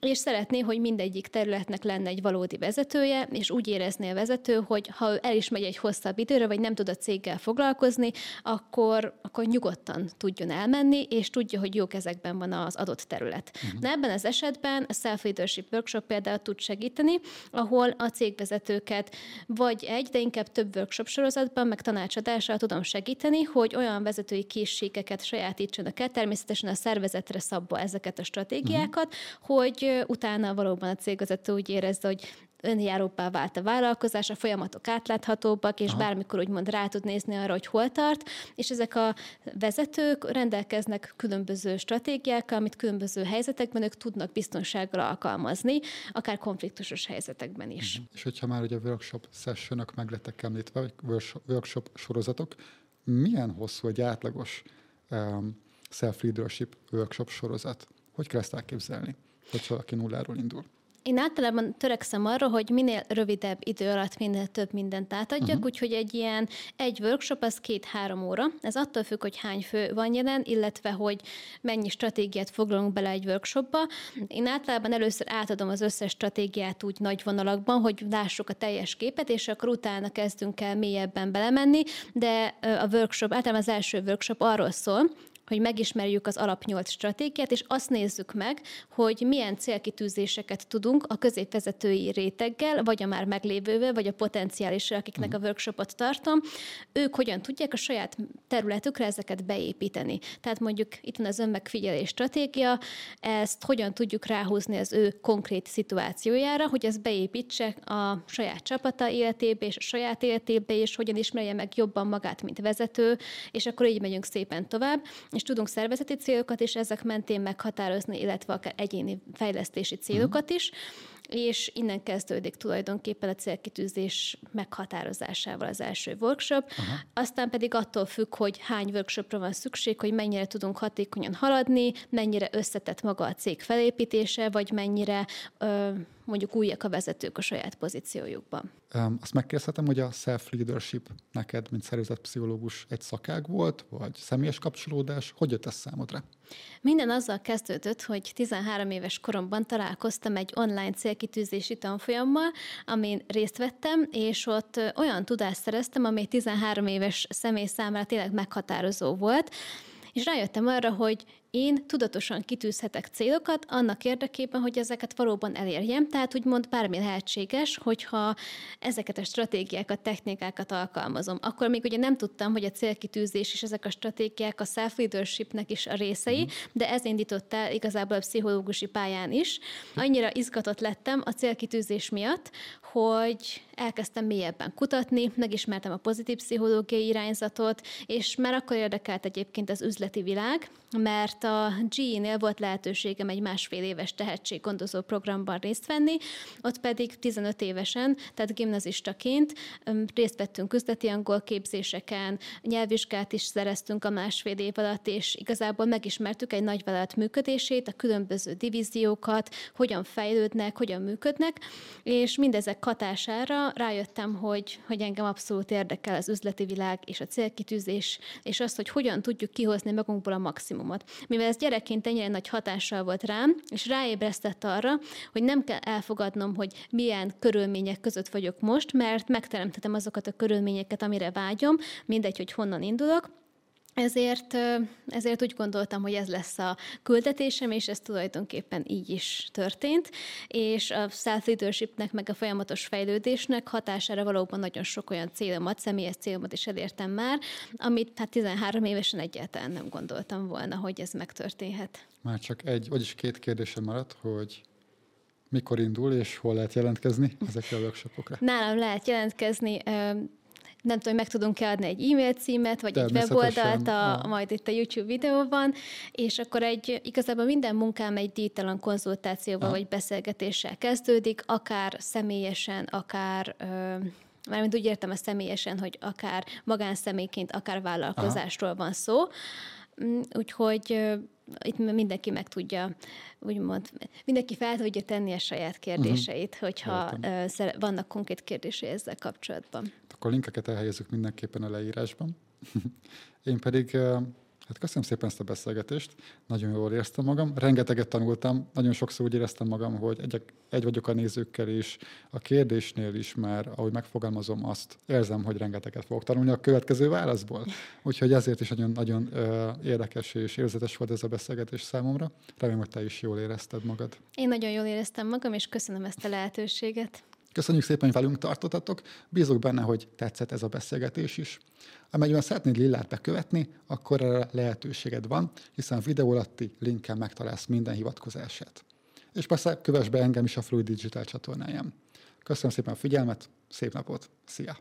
és szeretné, hogy mindegyik területnek lenne egy valódi vezetője, és úgy érezné a vezető, hogy ha el is megy egy hosszabb időre, vagy nem tud a céggel foglalkozni, akkor, akkor nyugodtan tudjon elmenni, és tudja, hogy jó kezekben van az adott terület. Uh-huh. De ebben az esetben a Self-Leadership Workshop például tud segíteni, ahol a cégvezetőket vagy egy, de inkább több workshop sorozatban, meg tanácsadással tudom segíteni, hogy olyan vezetői készségeket sajátítsanak el, természetesen a szervezetre szabva ezeket a stratégiákat, uh-huh. hogy utána valóban a cégvezető úgy érezze, hogy önjáróbbá vált a vállalkozás, a folyamatok átláthatóbbak, és Aha. bármikor úgymond rá tud nézni arra, hogy hol tart, és ezek a vezetők rendelkeznek különböző stratégiákkal, amit különböző helyzetekben ők tudnak biztonsággal alkalmazni, akár konfliktusos helyzetekben is.
Uh-huh. És hogyha már ugye workshop sessionok meg lettek említve, vagy workshop sorozatok, milyen hosszú egy átlagos um, self-leadership workshop sorozat? Hogy kell ezt elképzelni, hogyha valaki nulláról indul?
Én általában törekszem arra, hogy minél rövidebb idő alatt minél több mindent átadjak, uh-huh. úgyhogy egy ilyen egy workshop az két-három óra. Ez attól függ, hogy hány fő van jelen, illetve hogy mennyi stratégiát foglalunk bele egy workshopba. Én általában először átadom az összes stratégiát úgy nagy vonalakban, hogy lássuk a teljes képet, és akkor utána kezdünk el mélyebben belemenni, de a workshop, általában az első workshop arról szól, hogy megismerjük az alap nyolc stratégiát, és azt nézzük meg, hogy milyen célkitűzéseket tudunk a középvezetői réteggel, vagy a már meglévővel, vagy a potenciális, akiknek a mhm. workshopot tartom, ők hogyan tudják a saját területükre ezeket beépíteni. Tehát mondjuk itt van az önmegfigyelés stratégia, ezt hogyan tudjuk ráhúzni az ő konkrét szituációjára, hogy ez beépítse a saját csapata életébe és a saját életébe, és hogyan ismerje meg jobban magát, mint vezető, és akkor így megyünk szépen tovább és tudunk szervezeti célokat is ezek mentén meghatározni, illetve akár egyéni fejlesztési célokat is, és innen kezdődik tulajdonképpen a célkitűzés meghatározásával az első workshop. Aha. Aztán pedig attól függ, hogy hány workshopra van szükség, hogy mennyire tudunk hatékonyan haladni, mennyire összetett maga a cég felépítése, vagy mennyire ö, mondjuk újak a vezetők a saját pozíciójukban.
Azt megkérdezhetem, hogy a self-leadership neked, mint szervezetpszichológus egy szakág volt, vagy személyes kapcsolódás? Hogy jött ez számodra?
Minden azzal kezdődött, hogy 13 éves koromban találkoztam egy online célkitűzési tanfolyammal, amin részt vettem, és ott olyan tudást szereztem, ami 13 éves személy számára tényleg meghatározó volt, és rájöttem arra, hogy én tudatosan kitűzhetek célokat annak érdekében, hogy ezeket valóban elérjem. Tehát úgymond bármi lehetséges, hogyha ezeket a stratégiákat, technikákat alkalmazom. Akkor még ugye nem tudtam, hogy a célkitűzés és ezek a stratégiák a self-leadershipnek is a részei, mm. de ez indított el igazából a pszichológusi pályán is. Annyira izgatott lettem a célkitűzés miatt, hogy elkezdtem mélyebben kutatni, megismertem a pozitív pszichológiai irányzatot, és már akkor érdekelt egyébként az üzleti világ, mert a GE-nél volt lehetőségem egy másfél éves tehetséggondozó programban részt venni, ott pedig 15 évesen, tehát gimnazistaként részt vettünk üzleti angol képzéseken, nyelvvizsgát is szereztünk a másfél év alatt, és igazából megismertük egy nagyvállalat működését, a különböző divíziókat, hogyan fejlődnek, hogyan működnek, és mindezek hatására rájöttem, hogy, hogy engem abszolút érdekel az üzleti világ és a célkitűzés, és az, hogy hogyan tudjuk kihozni magunkból a maximumot. Mivel ez gyerekként ennyire nagy hatással volt rám, és ráébresztett arra, hogy nem kell elfogadnom, hogy milyen körülmények között vagyok most, mert megteremtetem azokat a körülményeket, amire vágyom, mindegy, hogy honnan indulok, ezért, ezért úgy gondoltam, hogy ez lesz a küldetésem, és ez tulajdonképpen így is történt, és a self-leadershipnek, meg a folyamatos fejlődésnek hatására valóban nagyon sok olyan célomat, személyes célomat is elértem már, amit hát 13 évesen egyáltalán nem gondoltam volna, hogy ez megtörténhet.
Már csak egy, vagyis két kérdésem maradt, hogy mikor indul, és hol lehet jelentkezni ezekre a workshopokra?
Nálam lehet jelentkezni nem tudom, meg tudunk-e adni egy e-mail címet, vagy egy weboldalt a, a, majd itt a YouTube videóban, és akkor egy, igazából minden munkám egy díjtalan konzultációval ah. vagy beszélgetéssel kezdődik, akár személyesen, akár ö, mármint úgy értem a személyesen, hogy akár magánszemélyként, akár vállalkozásról Aha. van szó. Mm, úgyhogy itt mindenki meg tudja, úgymond, mindenki fel tudja tenni a saját kérdéseit, uh-huh. hogyha Értem. vannak konkrét kérdései ezzel kapcsolatban
akkor linkeket elhelyezzük mindenképpen a leírásban. Én pedig Hát köszönöm szépen ezt a beszélgetést, nagyon jól éreztem magam, rengeteget tanultam, nagyon sokszor úgy éreztem magam, hogy egy, egy vagyok a nézőkkel is, a kérdésnél is már, ahogy megfogalmazom azt, érzem, hogy rengeteget fogok tanulni a következő válaszból. Úgyhogy ezért is nagyon, nagyon ö, érdekes és érzetes volt ez a beszélgetés számomra. Remélem, hogy te is jól érezted magad.
Én nagyon jól éreztem magam, és köszönöm ezt a lehetőséget.
Köszönjük szépen, hogy velünk tartottatok. Bízok benne, hogy tetszett ez a beszélgetés is. Amennyiben szeretnéd Lillát bekövetni, akkor erre lehetőséged van, hiszen a videó alatti linkkel megtalálsz minden hivatkozását. És persze kövess be engem is a Fluid Digital csatornáján. Köszönöm szépen a figyelmet, szép napot, szia!